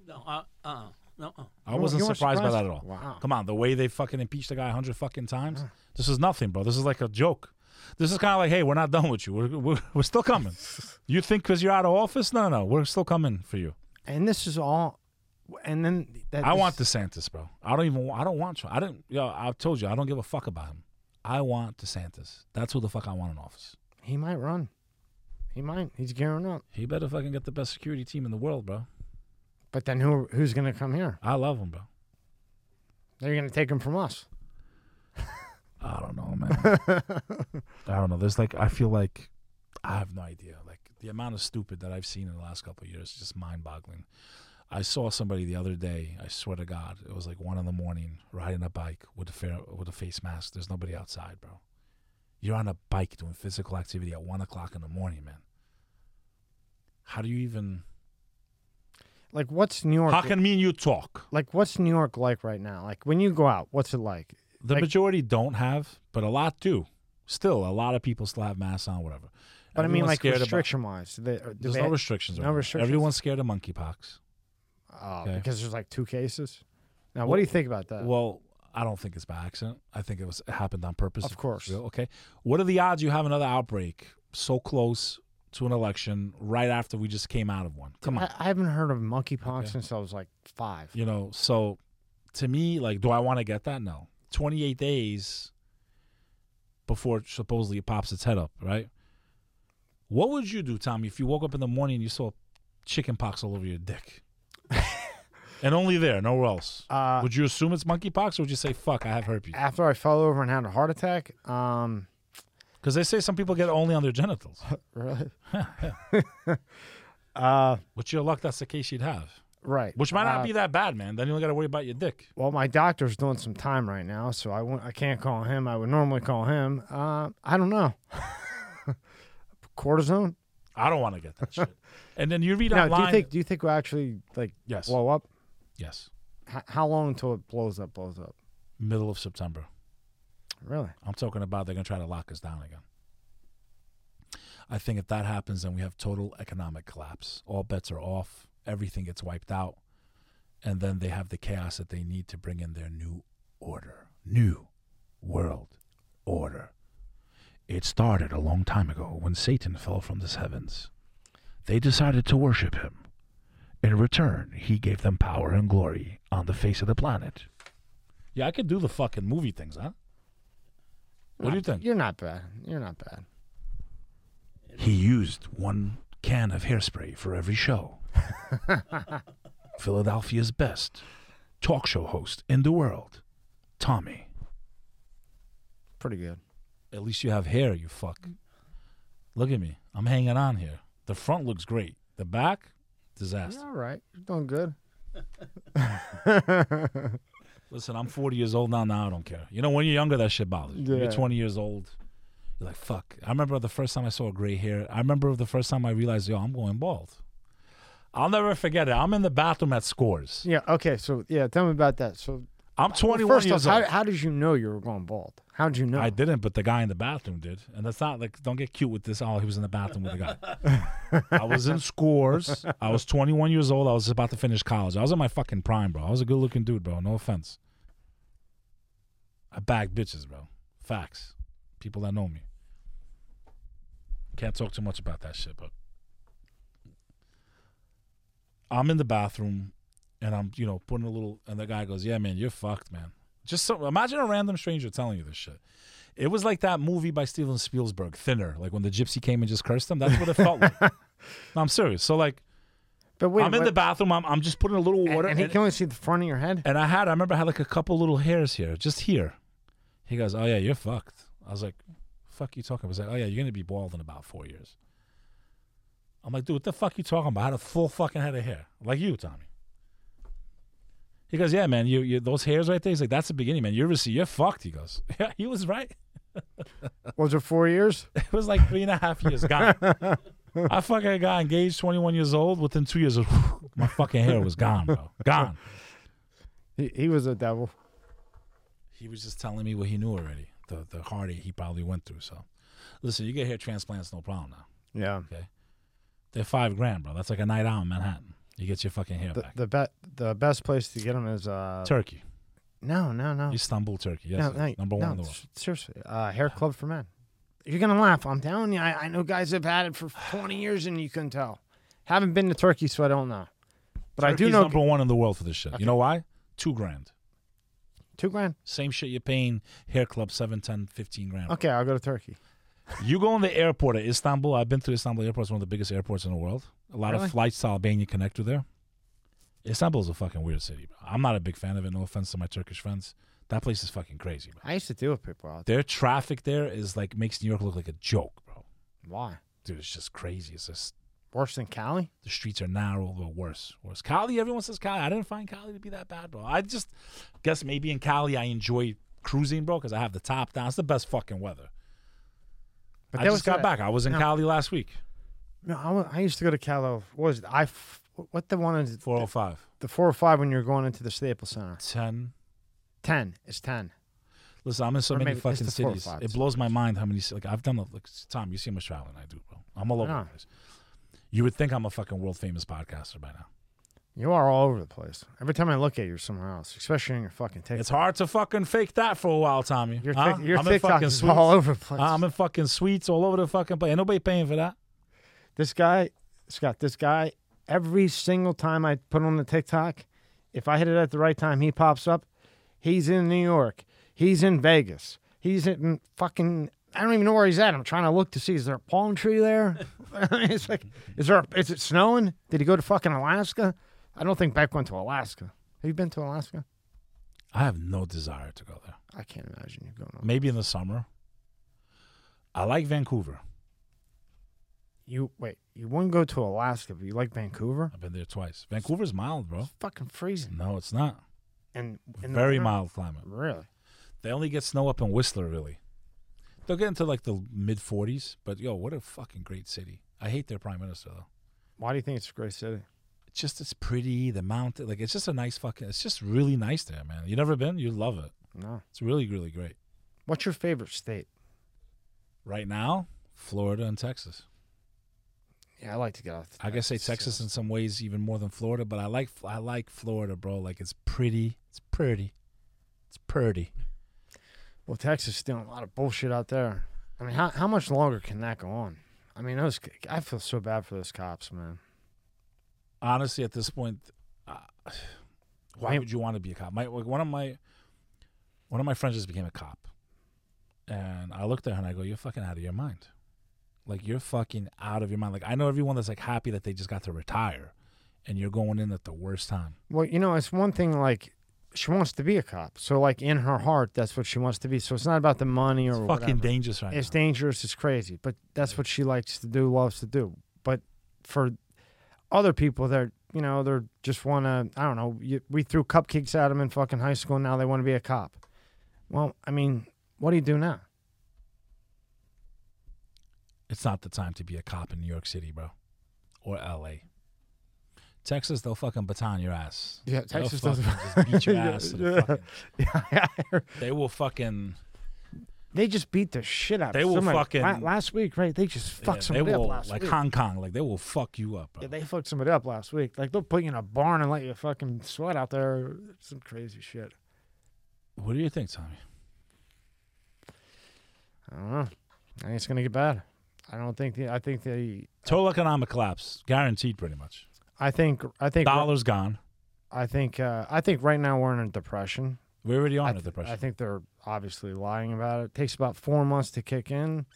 No, uh, uh, no, uh. I You wasn't weren't surprised, by surprised? that at all. Wow. Come on, the way they fucking impeached the guy a hundred fucking times. This is nothing, bro. This is like a joke. This is kind of like, hey, we're not done with you. We're we're, we're still coming. you think because you're out of office? No, no, no. We're still coming for you. And this is all. And then that I this- want DeSantis, bro. I don't even. I don't want Trump. I didn't. Yo, I've told you, I don't give a fuck about him. I want DeSantis. That's who the fuck I want in office. He might run. He might. He's gearing up. He better fucking get the best security team in the world, bro. But then who who's gonna come here? I love him, bro. They're gonna take him from us. I don't know, man. I don't know. There's like I feel like I have no idea. Like the amount of stupid that I've seen in the last couple of years is just mind boggling. I saw somebody the other day, I swear to God, it was like one in the morning riding a bike with a fair, with a face mask. There's nobody outside, bro. You're on a bike doing physical activity at one o'clock in the morning, man. How do you even Like what's New York? how can me and you talk? like what's New York like right now? Like when you go out, what's it like? The Like- majority don't have, but a lot do. Still, a lot of people still have masks on, whatever. But I mean, like scared about- restriction wise, they, do There's they, no restrictions. no right restrictions? Everyone's scared of monkeypox. Oh, okay. because there's like two cases. Now, what do you think about that? Well, I don't think it's by accident. I think it was it happened on purpose. Of course. Okay. What are the odds you have another outbreak so close to an election right after we just came out of one? Come on. I, I haven't heard of monkeypox Okay. since I was like five. you know, so to me, like, do I want to get that? No. 28 days before supposedly it pops its head up, right? What would you do, Tommy, if you woke up in the morning and you saw chicken pox all over your dick? and only there, nowhere else. Uh, would you assume it's monkeypox or would you say, fuck, I have herpes? after I fell over and had a heart attack, um, Because they say some people get it only on their genitals. really, uh, With your luck, that's the case you'd have. right, Which might not Uh, be that bad, man. Then you don't got to worry about your dick. Well, my doctor's doing some time right now, so I won't- I can't call him. I would normally call him. Uh, I don't know. Cortisone? I don't want to get that shit. And then you read Now, online. do you think do you think we'll actually like yes. blow up? yes. H- how long until it blows up? Blows up? Middle of September. Really? I'm talking about they're going to try to lock us down again. I think if that happens, then we have total economic collapse. All bets are off. Everything gets wiped out. And then they have the chaos that they need to bring in their new order. New world order. It started a long time ago when Satan fell from the heavens. They decided to worship him. In return, he gave them power and glory on the face of the planet. Yeah, I could do the fucking movie things, huh? What do you think? You're not bad. You're not bad. He used one can of hairspray for every show. Philadelphia's best talk show host in the world, Tommy. Pretty good. At least you have hair, you fuck. Look at me. I'm hanging on here. The front looks great. The back, disaster. You're all right. You're doing good. Listen, I'm 40 years old now. Now I don't care. You know, when you're younger, that shit bothers you. Yeah. You're 20 years old. You're like, fuck. I remember the first time I saw gray hair. I remember the first time I realized, yo, I'm going bald. I'll never forget it. I'm in the bathroom at Scores. Yeah. Okay. So yeah, tell me about that. So I'm 21 First years off, old. how, how did you know you were going bald? How did you know? I didn't, but the guy in the bathroom did. And that's not like, don't get cute with this. Oh, he was in the bathroom with the guy. I was in scores. I was 21 years old. I was about to finish college. I was in my fucking prime, bro. I was a good looking dude, bro. No offense. I bagged bitches, bro. Facts. People that know me. Can't talk too much about that shit, but I'm in the bathroom and I'm, you know, putting a little, and the guy goes, "Yeah, man, you're fucked, man." Just so imagine a random stranger telling you this shit. It was like that movie by Steven Spielberg, Thinner, like when the gypsy came and just cursed him. That's what it felt like. no, I'm serious. So like, but wait, I'm in the bathroom. I'm, I'm just putting a little water, and he can only see the front of your head. and I had, I remember I had like a couple little hairs here, just here. He goes, "Oh yeah, you're fucked." I was like, "Fuck you talking?" about? He's like, "Oh yeah, you're gonna be bald in about four years." I'm like, "Dude, what the fuck you talking about?" I had a full fucking head of hair, like you, Tommy. He goes, "Yeah, man, you, you those hairs right there." He's like, "That's the beginning, man. You're you're fucked." He goes, "Yeah, he was right." Was it four years? It was like three and a half years gone. I fucking got engaged, 21 years old. Within two years, my fucking hair was gone, bro. Gone. He, he was a devil. He was just telling me what he knew already. The the heartache he probably went through. So, listen, you get hair transplants, no problem now. Yeah. Okay. They're five grand, bro. That's like a night out in Manhattan. You get your fucking hair The back. the bet the best place to get them is uh Turkey, no no no Istanbul, Turkey. Yes, no, no, number one no, in the world. Seriously, uh, hair club for men. You're gonna laugh. I'm telling you. I, I know guys have had it for 20 years and you couldn't tell. Haven't been to Turkey, so I don't know. But I do know number one in the world for this shit. Okay. You know why? Two grand. two grand. Same shit you're paying hair club, seven, ten, fifteen grand. Okay, I'll go to Turkey. You go in the airport at Istanbul. I've been to Istanbul Airport. It's one of the biggest airports in the world. A lot Really? of flights to Albania connect through there. Istanbul is a fucking weird city. Bro. I'm not a big fan of it. No offense to my Turkish friends. That place is fucking crazy, bro. I used to deal with people out there. Their traffic there is like makes New York look like a joke, bro. Why? Dude, it's just crazy. It's just Worse than Cali? the streets are narrow, but worse. Worse. Cali, everyone says Cali. I didn't find Cali to be that bad, bro. I just guess maybe in Cali I enjoy cruising, bro, because I have the top down. It's the best fucking weather. But I that just was got the- back. I was in no. Cali last week. No, I, wa- I used to go to Cali. What was it? I f- what the one is Four oh five. the four or five when you're going into the Staples Center. Ten. Ten. It's ten. Listen, I'm in so Or many maybe it's fucking the four or cities. five. It blows my mind how many. ci- Like I've done. Like Tom, you see how much traveling I do, bro. I'm all over know. the place. You would think I'm a fucking world famous podcaster by now. You are all over the place. Every time I look at you, you're somewhere else, especially in your fucking TikTok. It's hard to fucking fake that for a while, Tommy. Your, Huh? tic- your I'm TikTok fucking is all over the place. I'm in fucking suites all over the fucking place. Ain't nobody paying for that. this guy, Scott, this guy, every single time I put on the TikTok, if I hit it at the right time, he pops up. He's in New York. He's in Vegas. He's in fucking. I don't even know where he's at. I'm trying to look to see is there a palm tree there. it's like, is there? Is it snowing? Did he go to fucking Alaska? I don't think Beck went to Alaska. Have you been to Alaska? I have no desire to go there. I can't imagine you going. Maybe in the summer. I like Vancouver. You wait. You wouldn't go to Alaska, but you like Vancouver? I've been there twice. Vancouver's mild, bro. It's fucking freezing. No, it's not. And in Very mild climate. Really? They only get snow up in Whistler, really. They'll get into like the mid 40s, but yo, what a fucking great city. I hate their prime minister though. Why do you think it's a great city? It's just it's pretty. The mountain, like it's just a nice fucking. It's just really nice there, man. You never been? You love it. No. It's really really great. What's your favorite state? Right now, Florida and Texas. Yeah, I like to get out. I guess say Texas in some ways even more than Florida, but I like I like Florida, bro. Like it's pretty. It's pretty. It's pretty. Well, Texas is doing a lot of bullshit out there. I mean, how how much longer can that go on? I mean, those I feel so bad for those cops, man. Honestly, at this point, uh, why would you want to be a cop? My like, one of my one of my friends just became a cop, and I looked at her and I go, "You're fucking out of your mind. Like you're fucking out of your mind. Like I know everyone that's like happy that they just got to retire, and you're going in at the worst time. Well, you know, it's one thing like she wants to be a cop, so like in her heart, that's what she wants to be. So it's not about the money or It's whatever. fucking dangerous right It's now. dangerous. It's crazy, but that's what she likes to do, loves to do. But for other people, they're you know they're just want to. I don't know. You, we threw cupcakes at them in fucking high school. And now they want to be a cop. Well, I mean, what do you do now? It's not the time to be a cop in New York City, bro, or L.A. Texas, they'll fucking baton your ass. Yeah, They'll Texas doesn't. just beat your ass. the Yeah. fucking- Yeah, they will fucking. They just beat the shit out. They of will somebody. fucking- La- last week, right? They just yeah, fucked they somebody will up last week. like week. Hong Kong. Like they will fuck you up, bro. yeah, they fucked somebody up last week. Like they'll put you in a barn and let you fucking sweat out there. Some crazy shit. what do you think, Tommy? I don't know. I think it's gonna get bad. I don't think the. I think the. Total economic collapse, guaranteed, pretty much. I think. I think. Dollars gone. I think. Uh, I think right now we're in a depression. We're already on I, a th- depression. I think they're obviously lying about it. It takes about four months to kick in.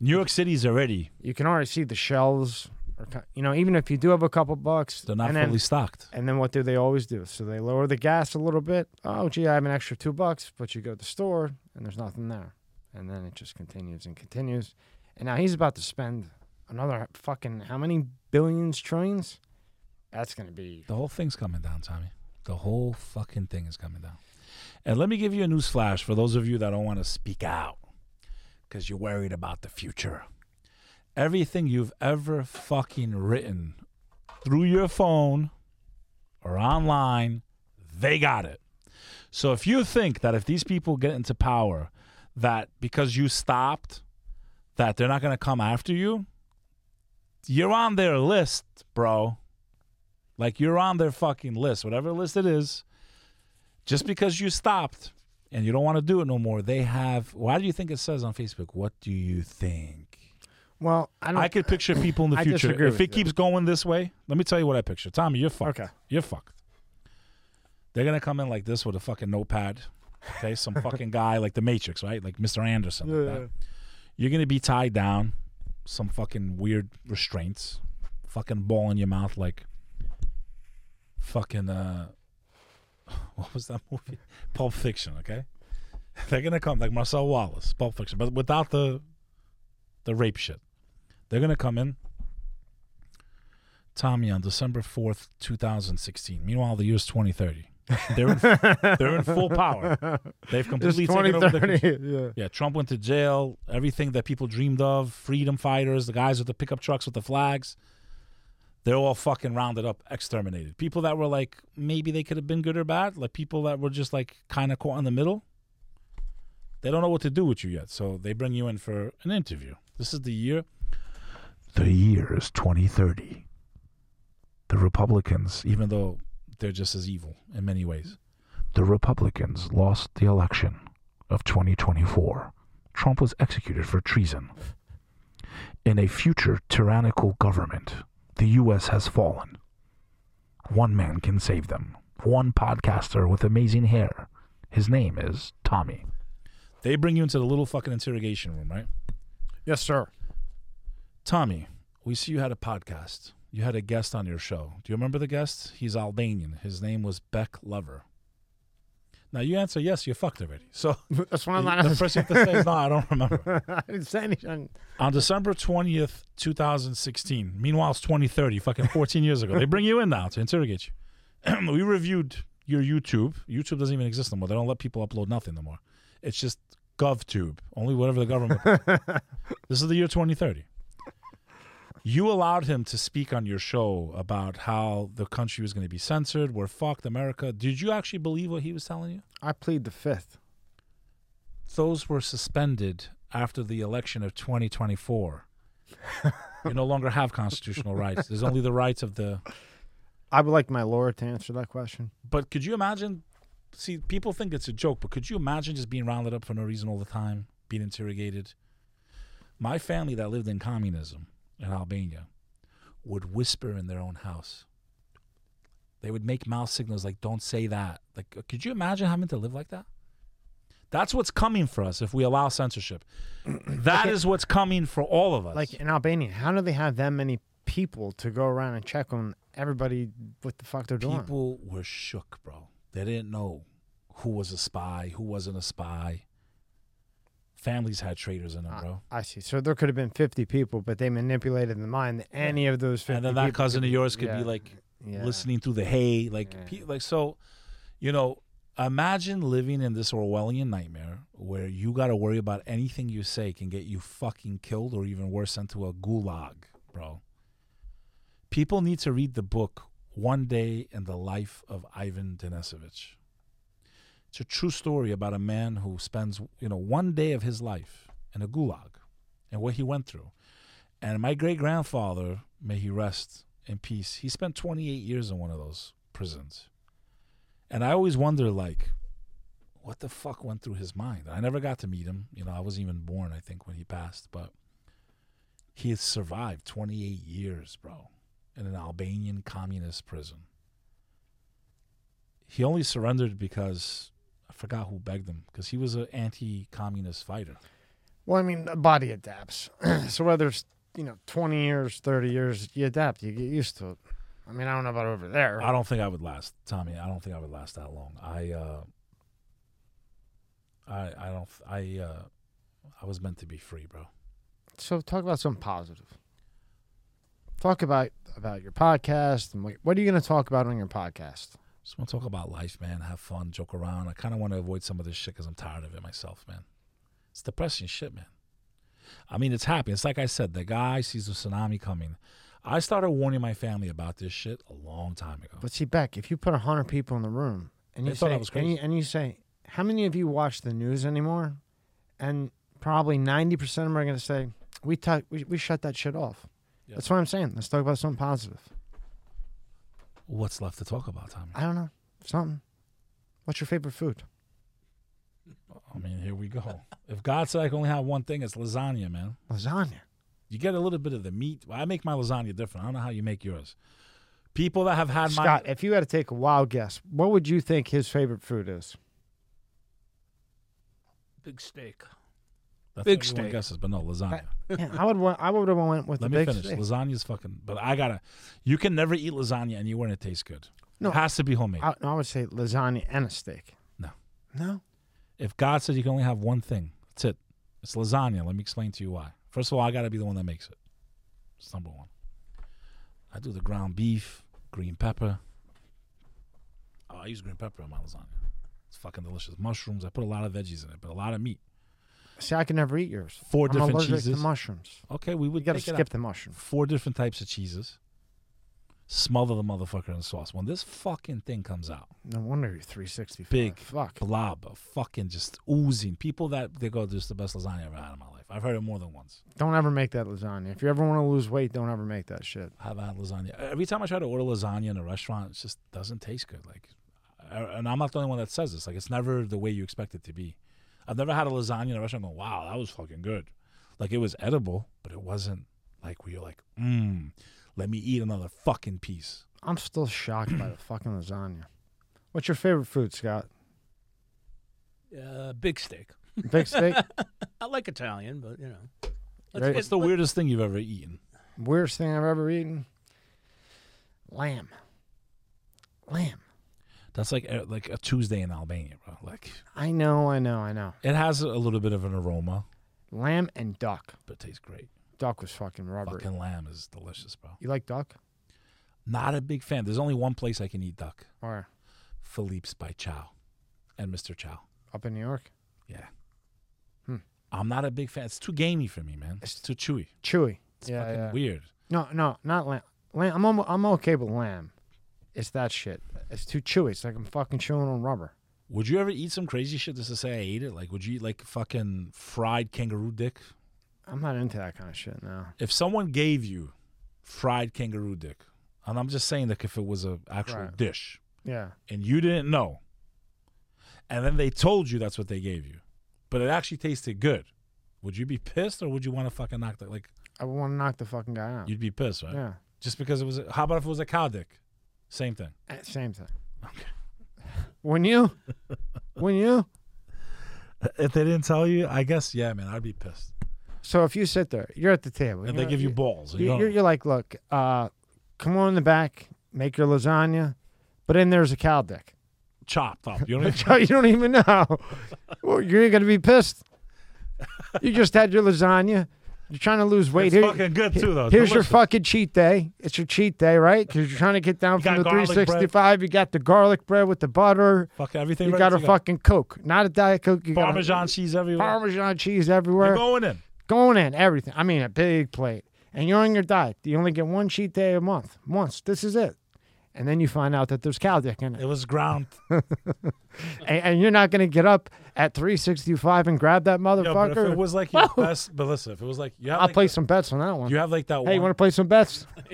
New York City's already. You can already see the shelves. Are, you know, even if you do have a couple bucks, They're not fully then, stocked. and then what do they always do? So they lower the gas a little bit. Oh, gee, I have an extra two bucks, but you go to the store and there's nothing there, and then it just continues and continues. And now he's about to spend another fucking how many billions, trillions? That's gonna be The whole thing's coming down, Tommy. The whole fucking thing is coming down. And let me give you a news flash for those of you that don't want to speak out because you're worried about the future. Everything you've ever fucking written through your phone or online, they got it. So if you think that if these people get into power, that because you stopped, that they're not going to come after you, you're on their list, bro. Like you're on their fucking list, whatever list it is. Just because you stopped and you don't want to do it no more, they have. Why do you think it says on Facebook? What do you think? well. I don't. I could picture people in the I future. If it you. keeps going this way, let me tell you what I picture. Tommy, you're fucked. Okay. You're fucked. They're gonna come in like this with a fucking notepad. Okay, some fucking guy like the Matrix, right? Like Mr. Anderson. like that. You're gonna be tied down, some fucking weird restraints, fucking ball in your mouth like fucking uh what was that movie? Pulp Fiction, okay? They're gonna come like Marcel Wallace, Pulp Fiction, but without the the rape shit. They're gonna come in. Tommy on December fourth, two thousand sixteen. Meanwhile, the year's twenty thirty. They're in, they're in full power. They've completely taken over the 2030. Yeah. yeah, Trump went to jail. Everything that people dreamed of, freedom fighters, the guys with the pickup trucks with the flags, they're all fucking rounded up, exterminated. People that were like, maybe they could have been good or bad, like people that were just like kind of caught in the middle, they don't know what to do with you yet. So they bring you in for an interview. This is the year. The year is 2030. The Republicans, even though they're just as evil in many ways, the Republicans lost the election of 2024. Trump was executed for treason. In a future tyrannical government, the U.S. has fallen. One man can save them. One podcaster with amazing hair. His name is Tommy. They bring you into the little fucking interrogation room, right? Yes, sir. Tommy, we see you had a podcast. You had a guest on your show. Do you remember the guest? He's Albanian. His name was Beck Lover. Now you answer yes, you're fucked already. So That's what I'm not. the first thing you have to say is no, I don't remember. I didn't say anything. On December 20th, 2016, meanwhile it's 2030, fucking 14 years ago, they bring you in now to interrogate you. we reviewed your YouTube. YouTube doesn't even exist anymore. They don't let people upload nothing anymore. It's just GovTube, only whatever the government. this is the year 2030. You allowed him to speak on your show about how the country was going to be censored. We're fucked, America. Did you actually believe what he was telling you? I plead the fifth. those were suspended after the election of 2024. you no longer have constitutional rights. There's only the rights of the. I would like my lawyer to answer that question. But could you imagine? See, people think it's a joke, but could you imagine just being rounded up for no reason all the time, being interrogated? My family that lived in communism in Albania would whisper in their own house. They would make mouth signals like, don't say that. Like, uh, could you imagine having to live like that? That's what's coming for us if we allow censorship. That is what's coming for all of us. Like in Albania, how do they have that many people to go around and check on everybody what the fuck they're doing? people were shook, bro. They didn't know who was a spy, who wasn't a spy. Families had traitors in them, Ah, bro. I see. So there could have been 50 people, but they manipulated the mind. that Any of those 50 and then that people cousin could of be- yours could yeah, be like yeah. listening through the hay, like, Yeah. pe- like so. You know, imagine living in this Orwellian nightmare where you got to worry about anything you say can get you fucking killed or even worse, sent to a gulag, bro. People need to read the book One Day in the Life of Ivan Denisovich. It's a true story about a man who spends, you know, one day of his life in a gulag and what he went through. And my great grandfather, may he rest in peace, he spent 28 years in one of those prisons. And I always wonder, like, what the fuck went through his mind? I never got to meet him. You know, I wasn't even born, I think, when he passed, but he has survived 28 years, bro, in an Albanian communist prison. He only surrendered because I forgot who begged him, because he was an anti communist fighter. Well, I mean, the body adapts. so whether it's you know twenty years, thirty years, you adapt. You get used to it. I mean, I don't know about over there. I don't think I would last, Tommy. I don't think I would last that long. I, uh, I, I don't. I, uh, I was meant to be free, bro. So talk about something positive. Talk about about your podcast and what, what are you going to talk about on your podcast? Just want to talk about life, man. Have fun, joke around. I kind of want to avoid some of this shit because I'm tired of it myself, man. It's depressing shit, man. I mean, it's happening. It's like I said, the guy sees the tsunami coming. I started warning my family about this shit a long time ago. But see, Beck, if you put hundred people in the room and They you say, was and you, crazy. and you say, how many of you watch the news anymore? And probably ninety percent of them are going to say, we, t- we we shut that shit off. That's what I'm saying. Let's talk about something positive. What's left to talk about, Tommy? I don't know something. What's your favorite food? I mean, here we go. if God said I can only have one thing, it's lasagna, man. Lasagna. You get a little bit of the meat. I make my lasagna different. I don't know how you make yours. People that have had my Scott, if you had to take a wild guess, what would you think his favorite food is? Big steak. That's big steak. guesses, but no lasagna. yeah, I would. wa- I would have went with Let the me big finish. steak. Lasagna's fucking. But I gotta. You can never eat lasagna and it tastes good. No. it has to be homemade. I, I would say lasagna and a steak. No. No. if God said you can only have one thing, that's it. It's lasagna. Let me explain to you why. First of all, I gotta be the one that makes it. It's number one. I do the ground beef, green pepper. Oh, I use green pepper on my lasagna. It's fucking delicious. Mushrooms. I put a lot of veggies in it, but a lot of meat. See, I can never eat yours. Four I'm different allergic cheeses. to mushrooms. Okay, we You would got to take it out. skip the mushrooms. four different types of cheeses. Smother the motherfucker in sauce. When this fucking thing comes out, No wonder you're 365. Big. Fuck. blob of fucking just oozing. People that they go, this is the best lasagna I've ever had in my life. I've heard it more than once. Don't ever make that lasagna. If you ever want to lose weight, don't ever make that shit. I haven't had lasagna. Every time I try to order lasagna in a restaurant, it just doesn't taste good. Like, I- and I'm not the only one that says this. Like, it's never the way you expect it to be. I've never had a lasagna in a restaurant going, wow, that was fucking good. Like, it was edible, but it wasn't like where you're like, mmm, let me eat another fucking piece. I'm still shocked by the fucking lasagna. What's your favorite food, Scott? Uh, big steak. Big steak? I like Italian, but you know. Right. get- What's the weirdest thing you've ever eaten? Weirdest thing I've ever eaten? Lamb. Lamb. That's like uh, like a Tuesday in Albania, bro. Like, I know, I know, I know. it has a little bit of an aroma, Lamb and duck. but it tastes great. Duck was fucking rubbery. Fucking lamb is delicious, bro. You like duck? Not a big fan. There's only one place I can eat duck. Or Philippe's by Chow and Mr. Chow. up in New York? Yeah. Hmm. I'm not a big fan. It's too gamey for me, man. It's too chewy. Chewy. It's yeah, fucking yeah. weird. No, no, not lamb. lamb I'm, almo- I'm okay with lamb. It's that shit. It's too chewy. It's like I'm fucking chewing on rubber. Would you ever eat some crazy shit just to say I ate it? Like, would you eat like fucking fried kangaroo dick? I'm not into that kind of shit now. If someone gave you fried kangaroo dick, and I'm just saying that if it was a actual Right. dish Yeah. and you didn't know, and then they told you that's what they gave you, but it actually tasted good, would you be pissed or would you want to fucking knock that? Like, I would want to knock the fucking guy out. you'd be pissed, right? Yeah. Just because it was. A, how about if it was a cow dick? Same thing. Eh, Same thing. Okay. When you, when you, If they didn't tell you, I guess yeah, man, I'd be pissed. so if you sit there, you're at the table. And they know, give you balls. you balls. You, are you're like, look, uh, come on in the back, make your lasagna, but in there's a cow dick. chopped up. You know what I mean? you don't even know. Well, you're gonna be pissed. You just had your lasagna. You're trying to lose weight. It's Here- fucking good too, though. It's Here's your delicious. fucking cheat day. It's your cheat day, right? Because you're trying to get down You from got the garlic bread. 365. You got the garlic bread with the butter. Fuck everything. You right got a fucking Coke, not a Diet Coke. You Parmesan got cheese everywhere. Parmesan cheese You're everywhere. going in. Going in, everything. I mean, a big plate. And you're on your diet. You only get one cheat day a month. Once. This is it. And then you find out that there's cow dick in it, It was ground. and, and you're not gonna get up at 365 and grab that Yo, but if motherfucker. it was like your best, but listen, if it was like you have I'll like, play some bets on that one. you have like that one. Hey, you want to play some bets?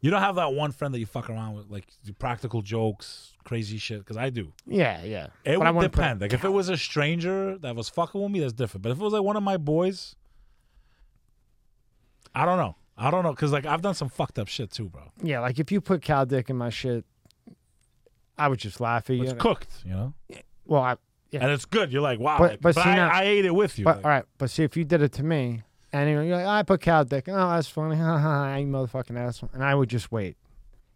you don't have that one friend that you fuck around with, like practical jokes, crazy shit. Because I do. Yeah, yeah. It But would play- depend. Like if it was a stranger that was fucking with me, that's different. But if it was like one of my boys, I don't know. I don't know because like I've done some fucked up shit too, bro. Yeah, like if you put cow dick in my shit, I would just laugh at you. It's cooked, you know, Well, I, Yeah. and it's good. You're like, wow, But- but but, see I, now- I ate it with you. but like- all right. But see, if you did it to me, and you're like, I put cow dick. Oh, that's funny. Ha ha. You motherfucking asshole. And I would just wait,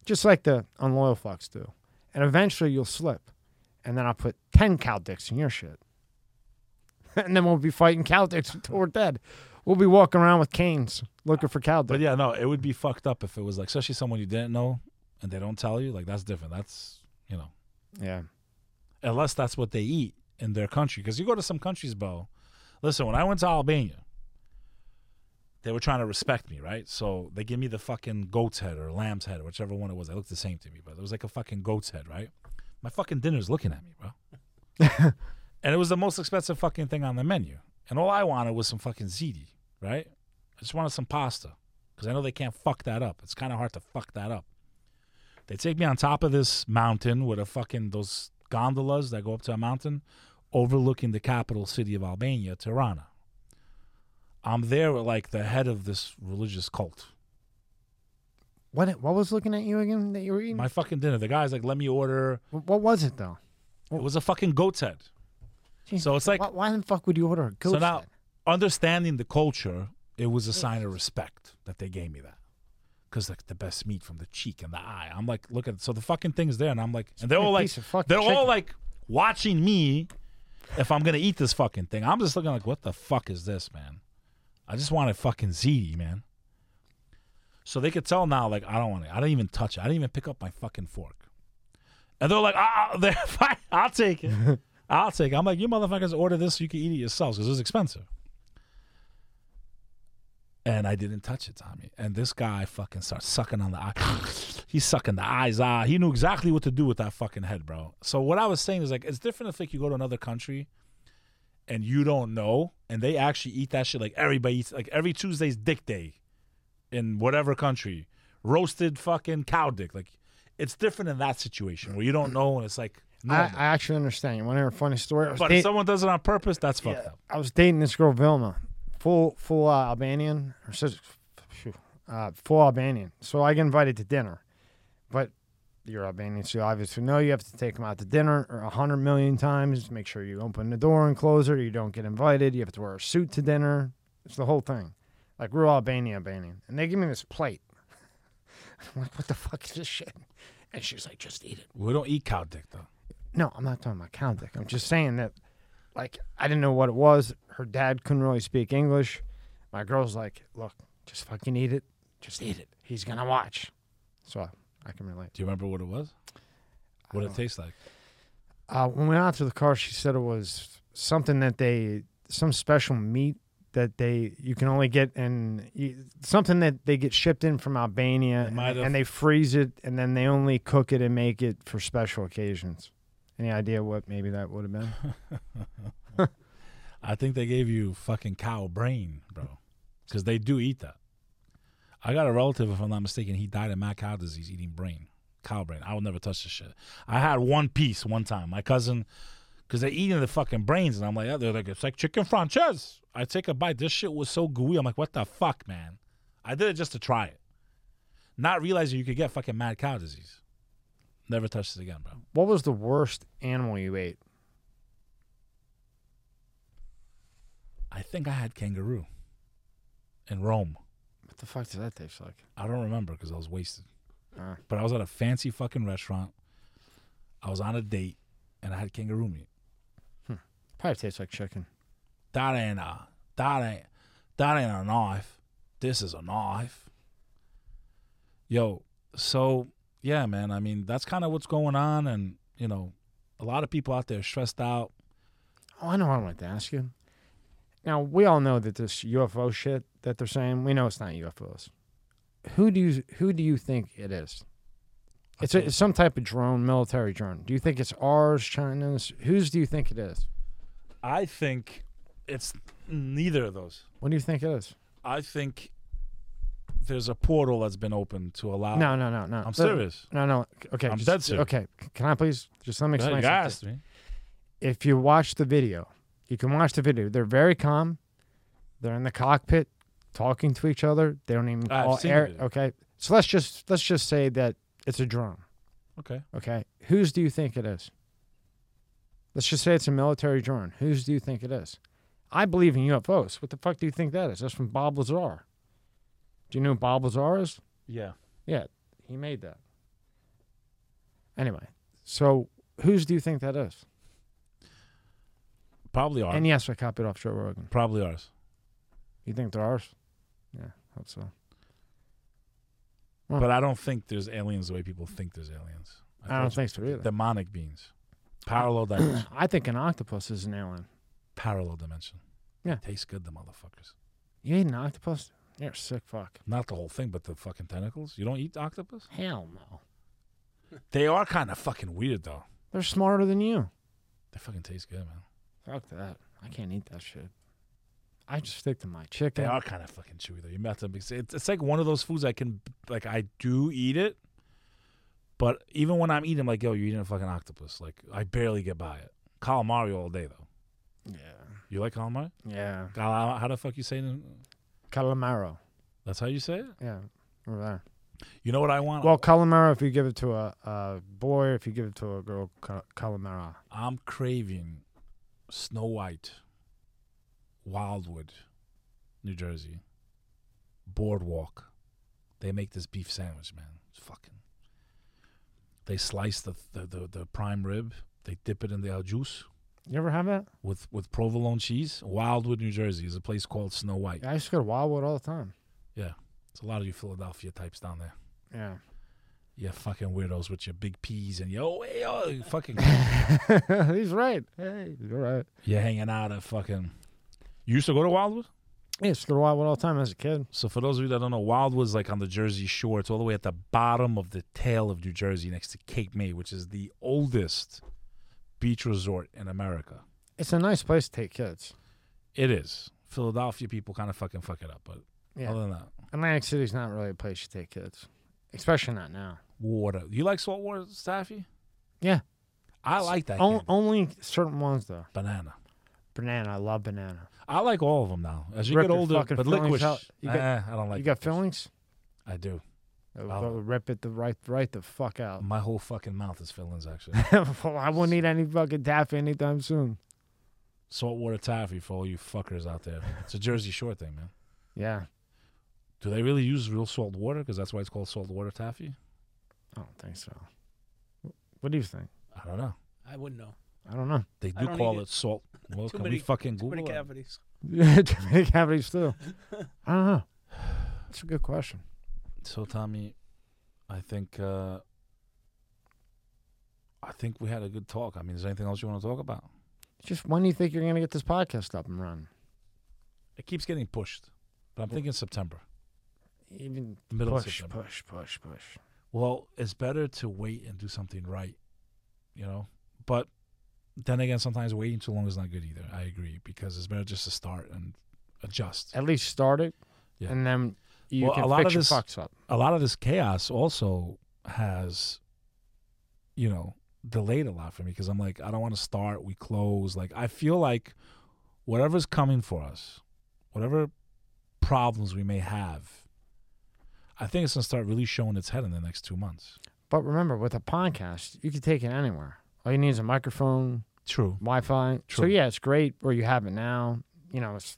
just like the unloyal fucks do. And eventually you'll slip, and then I'll put ten cow dicks in your shit, and then we'll be fighting cow dicks until we're dead. We'll be walking around with canes looking for cow But dick. yeah, no, it would be fucked up if it was like, especially someone you didn't know and they don't tell you. Like that's different. That's you know, Yeah. unless that's what they eat in their country. Because you go to some countries, bro. Listen, when I went to Albania, they were trying to respect me, right? So they give me the fucking goat's head or lamb's head, whichever one it was. It looked the same to me, but it was like a fucking goat's head, right? My fucking dinner's looking at me, bro. and it was the most expensive fucking thing on the menu. And all I wanted was some fucking ziti, right? I just wanted some pasta because I know they can't fuck that up. It's kind of hard to fuck that up. They take me on top of this mountain with a fucking those gondolas that go up to a mountain overlooking the capital city of Albania, Tirana. I'm there with like the head of this religious cult. What? What was looking at you again that you were eating? My fucking dinner. The guy's like, let me order. What was it though? It was a fucking goat's head. Jeez, So it's like- why, why the fuck would you order a goat? so now, understanding the culture, it was a sign of respect that they gave me that. Because like the best meat from the cheek and the eye. I'm like, look at so the fucking thing's there, and I'm like, and they're all like, piece of fucking they're all like watching me if I'm gonna eat this fucking thing. I'm just looking like, what the fuck is this, man? I just want a fucking ziti, man. So they could tell now, like, I don't want it. I didn't even touch it. I didn't even pick up my fucking fork. And they're like, ah, they're fine. I'll take it. I'll take it. I'm like, you motherfuckers order this so you can eat it yourselves because it's expensive. And I didn't touch it, Tommy. And this guy fucking starts sucking on the eye. He's sucking the eyes out. He knew exactly what to do with that fucking head, bro. So what I was saying is like, it's different if like you go to another country and you don't know, and they actually eat that shit like everybody eats. Like every Tuesday's dick day in whatever country, roasted fucking cow dick. Like it's different in that situation where you don't know and it's like. I, I actually understand. You want to hear a funny story? But date- if someone does it on purpose, that's fucked up. I was dating this girl Vilma, full full uh, Albanian, or says, phew, uh, full Albanian. So I get invited to dinner, but you're Albanian, so you obviously know you have to take them out to dinner or a hundred million times. Make sure you open the door and close it. Or you don't get invited. You have to wear a suit to dinner. It's the whole thing, like real Albanian Albanian. And they give me this plate. I'm like, what the fuck is this shit? And she's like, just eat it. We don't eat cow dick though. No, I'm not talking about cow. I'm just saying that, like, I didn't know what it was. Her dad couldn't really speak English. My girl's like, look, just fucking eat it. Just eat it. He's gonna watch. So I can relate. Do you remember what it was? What it tastes like? Uh, when we went out to the car, she said it was something that they, some special meat that they you can only get in you, something that they get shipped in from Albania, have- and they freeze it, and then they only cook it and make it for special occasions. Any idea what maybe that would have been? I think they gave you fucking cow brain, bro, because they do eat that. I got a relative, if I'm not mistaken, he died of mad cow disease eating brain, cow brain. I would never touch this shit. I had one piece one time. My cousin, because they're eating the fucking brains, and I'm like, oh, they're like, it's like chicken francese. I take a bite. This shit was so gooey. I'm like, what the fuck, man? I did it just to try it, not realizing you could get fucking mad cow disease. Never touched it again, bro. What was the worst animal you ate? I think I had kangaroo in Rome. What the fuck does that taste like? I don't remember because I was wasted. Uh, But I was at a fancy fucking restaurant. I was on a date and I had kangaroo meat. probably tastes like chicken. That ain't a that ain't that ain't a knife. This is a knife. Yo, so yeah, man. I mean, that's kind of what's going on, and you know, a lot of people out there stressed out. Oh, I know what I wanted to ask you. Now we all know that this UFO shit that they're saying, we know it's not UFOs. Who do you who do you think it is? It's, a, it's some type of drone, military drone. Do you think it's ours, China's? Whose do you think it is? I think it's neither of those. What do you think it is? I think there's a portal that's been opened to allow. No, no, no, no. I'm serious. No, no. Okay, I'm just- dead serious. Okay, can I please just let me explain you asked me. if you watch the video, you can watch the video. They're very calm. They're in the cockpit talking to each other. They don't even call air. Okay, so let's just let's just say that it's a drone. Okay. Okay, whose do you think it is? Let's just say it's a military drone. Whose do you think it is? I believe in UFOs. What the fuck do you think that is? That's from Bob Lazar. Do you know who Bob Lazar is? Yeah. Yeah, he made that. Anyway, so whose do you think that is? Probably ours. And yes, I copied off Joe Rogan. Probably ours. You think they're ours? Yeah, hope so. Huh. But I don't think there's aliens the way people think there's aliens. I don't think so either. Demonic beings. Parallel dimension. I think an octopus is an alien. Parallel dimension. Yeah. Tastes good, the motherfuckers. You ate an octopus? You're a sick fuck. Not the whole thing, but the fucking tentacles. You don't eat octopus? Hell no. They are kind of fucking weird, though. They're smarter than you. They fucking taste good, man. Fuck that. I can't eat that shit. I just stick to my chicken. They are kind of fucking chewy, though. You have them. mix it. It's like one of those foods I can, like, I do eat it, but even when I'm eating, I'm like, yo, you're eating a fucking octopus. Like, I barely get by it. Calamari all day, though. Yeah. You like calamari? Yeah. Cal- how the fuck you say it? Calamaro. That's how you say it? Yeah. Over there. You know what I want? Well, calamaro if you give it to a, a boy, if you give it to a girl, ca- calamaro. I'm craving Snow White, Wildwood, New Jersey, Boardwalk. They make this beef sandwich, man. It's fucking. They slice the the, the, the prime rib. They dip it in the juice You ever have that? with with provolone cheese. Wildwood, New Jersey, is a place called Snow White. Yeah, I used to go to Wildwood all the time. Yeah. It's a lot of you Philadelphia types down there. Yeah. You fucking weirdos with your big peas and yo, hey, yo, you fucking. He's right. Hey, you're right. You're hanging out at fucking. You used to go to Wildwood? Yeah, I used to go to Wildwood all the time as a kid. So for those of you that don't know, Wildwood's like on the Jersey Shore. It's all the way at the bottom of the tail of New Jersey, next to Cape May, which is the oldest beach resort in America. It's a nice place to take kids. It is. Philadelphia people kind of fucking fuck it up, but Yeah. other than that, Atlantic City's not really a place to take kids, especially not now. water. You like salt water, Staffy? Yeah. I like that. Candy. only certain ones though. Banana. Banana, I love banana. I like all of them now. As you Rip get older, but licorice, out. You got- eh, I don't like. you got fillings? I do. Uh, Oh. Rip it the right, right the fuck out. My whole fucking mouth is fillings. Actually, well, I won't need any fucking taffy anytime soon. saltwater taffy for all you fuckers out there. It's a Jersey Shore thing, man. Yeah, Do they really use real salt water? Because that's why it's called saltwater taffy. I don't think so. What do you think? I don't know. I wouldn't know. I don't know. They do call it it. salt. Well, Too can many- we fucking Too many Google it? cavities. Too many cavities too. I don't know. That's a good question. So Tommy, I think uh I think we had a good talk. I mean, is there anything else you want to talk about? Just when do you think you're gonna get this podcast up and running? It keeps getting pushed, but I'm thinking September, Even the middle of push, September. push, push, push. Well, it's better to wait and do something right, you know. But then again, sometimes waiting too long is not good either. I agree because it's better just to start and adjust. At least start it, Yeah. and then you Well, can a lot fix of your this- fucks up. a lot of this chaos also has, you know, delayed a lot for me because I'm like, I don't want to start. We close. Like, I feel like whatever's coming for us, whatever problems we may have, I think it's gonna start really showing its head in the next two months. But remember, with a podcast, you can take it anywhere. All you need is a microphone, True. Wi-Fi. True. So yeah, it's great where you have it now. You know, it's.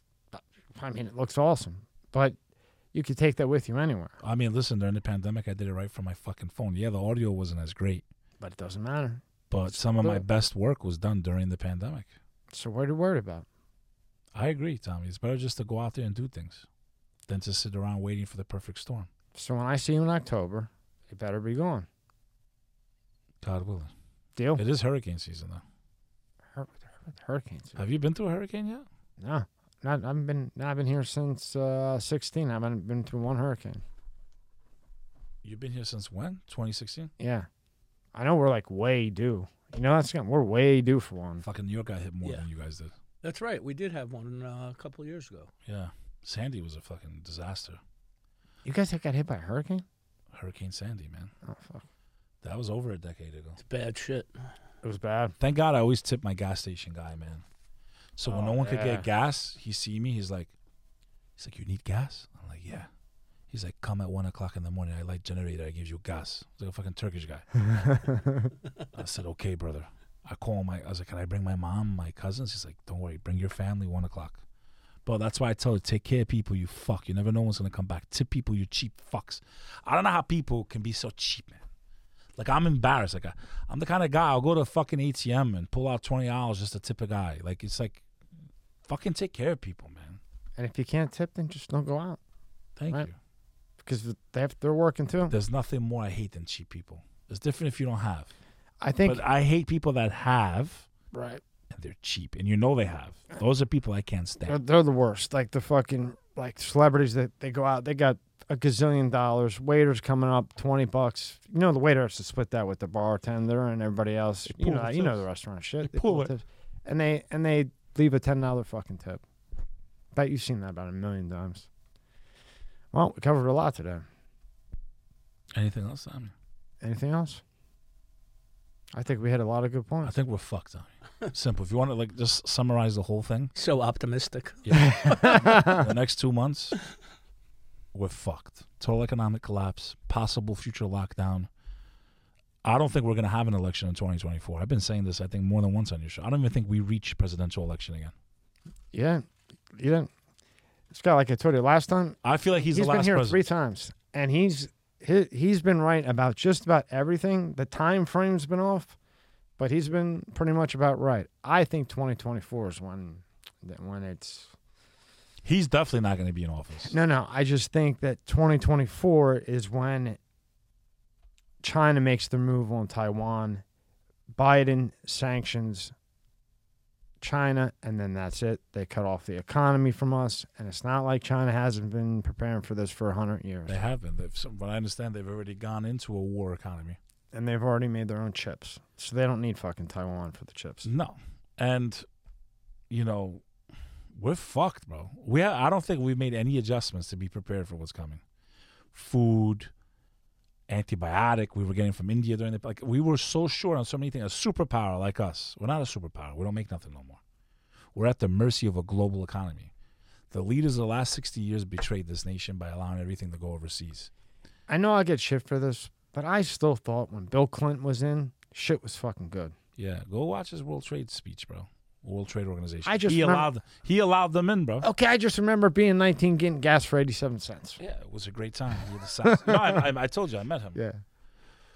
I mean, it looks awesome, but you could take that with you anywhere. I mean, listen, during the pandemic, I did it right from my fucking phone. Yeah, the audio wasn't as great, But it doesn't matter. but some of my best work was done during the pandemic. So what are you worried about? I agree, Tommy. It's better just to go out there and do things than to sit around waiting for the perfect storm. So when I see you in October, you better be gone. God willing. Deal. It is hurricane season, though. Hur- hurricanes. Have you been through a hurricane yet? No, not. I've been. I've been here since uh, 16. I haven't been through one hurricane. You've been here since when? 2016. Yeah, I know we're like way due. You know that's we're way due for one. Fucking New York got hit more Yeah. than you guys did. That's right. We did have one uh, a couple years ago. Yeah, Sandy was a fucking disaster. You guys got hit by a hurricane? Hurricane Sandy, man. Oh fuck, That was over a decade ago. It's bad shit. it was bad. Thank God I always tip my gas station guy, man. So when Oh, no one could get gas, he see me. He's like, he's like, you need gas? I'm like, yeah. He's like, come at one o'clock in the morning. I light generator. I give you gas. He's like a fucking Turkish guy. I said, okay, brother. I call my. I was like, can I bring my mom, my cousins? He's like, don't worry, bring your family. One o'clock. But that's why I tell you, take care of people. You fuck. You never know when's gonna come back. Tip people. You cheap fucks. I don't know how people can be so cheap, man. Like I'm embarrassed. Like I, I'm the kind of guy I'll go to a fucking ATM and pull out twenty dollars just to tip a guy. Like it's like, fucking take care of people, man. and if you can't tip, then just don't go out Thank Right. you. because they have, they're working too. There's nothing more I hate than cheap people. It's different if you don't have. I think But I hate people that have right. and they're cheap, and you know they have. Those are people I can't They're, stand. they're the worst. Like the fucking like celebrities that they go out, they got a gazillion dollars. Waiters coming up, twenty bucks. You know the waiter has to split that with the bartender and everybody else. They You know, the you know the restaurant shit. They pull it. tips. and they and they leave a ten dollar fucking tip. Bet you've seen that about a million times. Well, we covered a lot today. Anything else? I, mean, Anything else? I think we had a lot of good points. I think we're fucked. Tommy. Simple. If you want to like just summarize the whole thing, So optimistic. Yeah. the next two months, we're fucked. Total economic collapse, possible future lockdown. I don't think we're going to have an election in 2024. I've been saying this, I think, more than once on your show. I don't even think we reach presidential election again. yeah, you didn't. Scott, like I told you last time, I feel like he's, he's the been here president. three times, and he's he, he's been right about just about everything. The time frame's been off, but he's been pretty much about right. I think 2024 is when that when it's He's definitely not going to be in office. no, no. I just think that 2024 is when China makes the move on Taiwan, Biden sanctions China, and then that's it. They cut off the economy from us, and it's not like China hasn't been preparing for this for 100 years. They have been. They've, from what I understand, they've already gone into a war economy. and they've already made their own chips, so they don't need fucking Taiwan for the chips. No, and you know, we're fucked, bro. We ha- I don't think we've made any adjustments to be prepared for what's coming. Food, antibiotic we were getting from India during the like we were so short on so many things. A superpower like us, we're not a superpower. We don't make nothing no more. We're at the mercy of a global economy. The leaders of the last sixty years betrayed this nation by allowing everything to go overseas. I know I get shit for this, but I still thought when Bill Clinton was in, shit was fucking good. Yeah, go watch his World Trade speech, bro. World Trade Organization. I just he remem- allowed he allowed them in, bro. Okay, I just remember being 19 getting gas for 87 cents. Yeah, it was a great time. No, I, I, I told you, I met him. Yeah.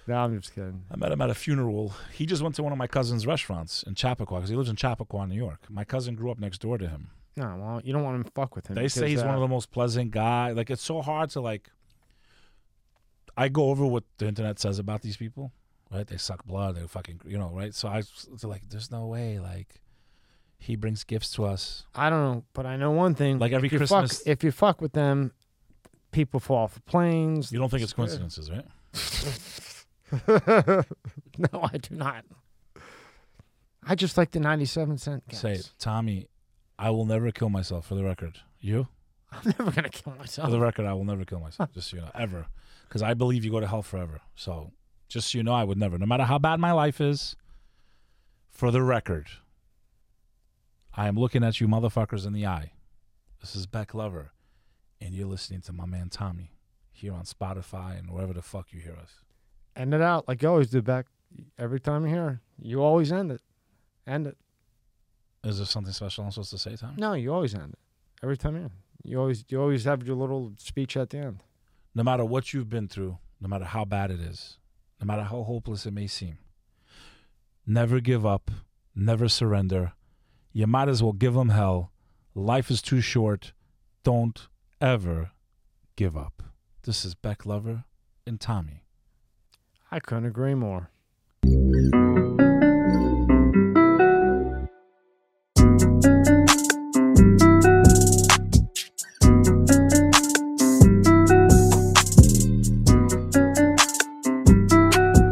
No, I'm just kidding. I met him at a funeral. He just went to one of my cousin's restaurants in Chappaqua because he lives in Chappaqua, New York. My cousin grew up next door to him. No, well, you don't want to fuck with him. They say he's one uh, of the most pleasant guy. Like it's so hard to like. I go over what the internet says about these people, right? They suck blood. They fucking, you know, right? So I, it's like, there's no way. Like, he brings gifts to us. I don't know, but I know one thing. Like every if Christmas- fuck, if you fuck with them, people fall off of planes. You don't think it's coincidences, right? no, I do not. I just like the 97 cent gas. Say it, Tommy. I will never kill myself. For the record, you. I'm never going to kill myself. For the record, I will never kill myself. Just so you know, ever, because I believe you go to hell forever. So, just so you know, I would never, no matter how bad my life is. For the record, I am looking at you motherfuckers in the eye. This is Beck Lover, and you're listening to my man Tommy here on Spotify and wherever the fuck you hear us. End it out like you always do, Beck. Every time you're here, you always end it. End it. Is there something special I'm supposed to say, Tommy? No, you always end it. Every time you're here. You always, you always have your little speech at the end. no matter what you've been through, no matter how bad it is, no matter how hopeless it may seem, never give up, never surrender. You might as well give them hell. Life is too short. Don't ever give up. This is Beck Lover and Tommy. I couldn't agree more.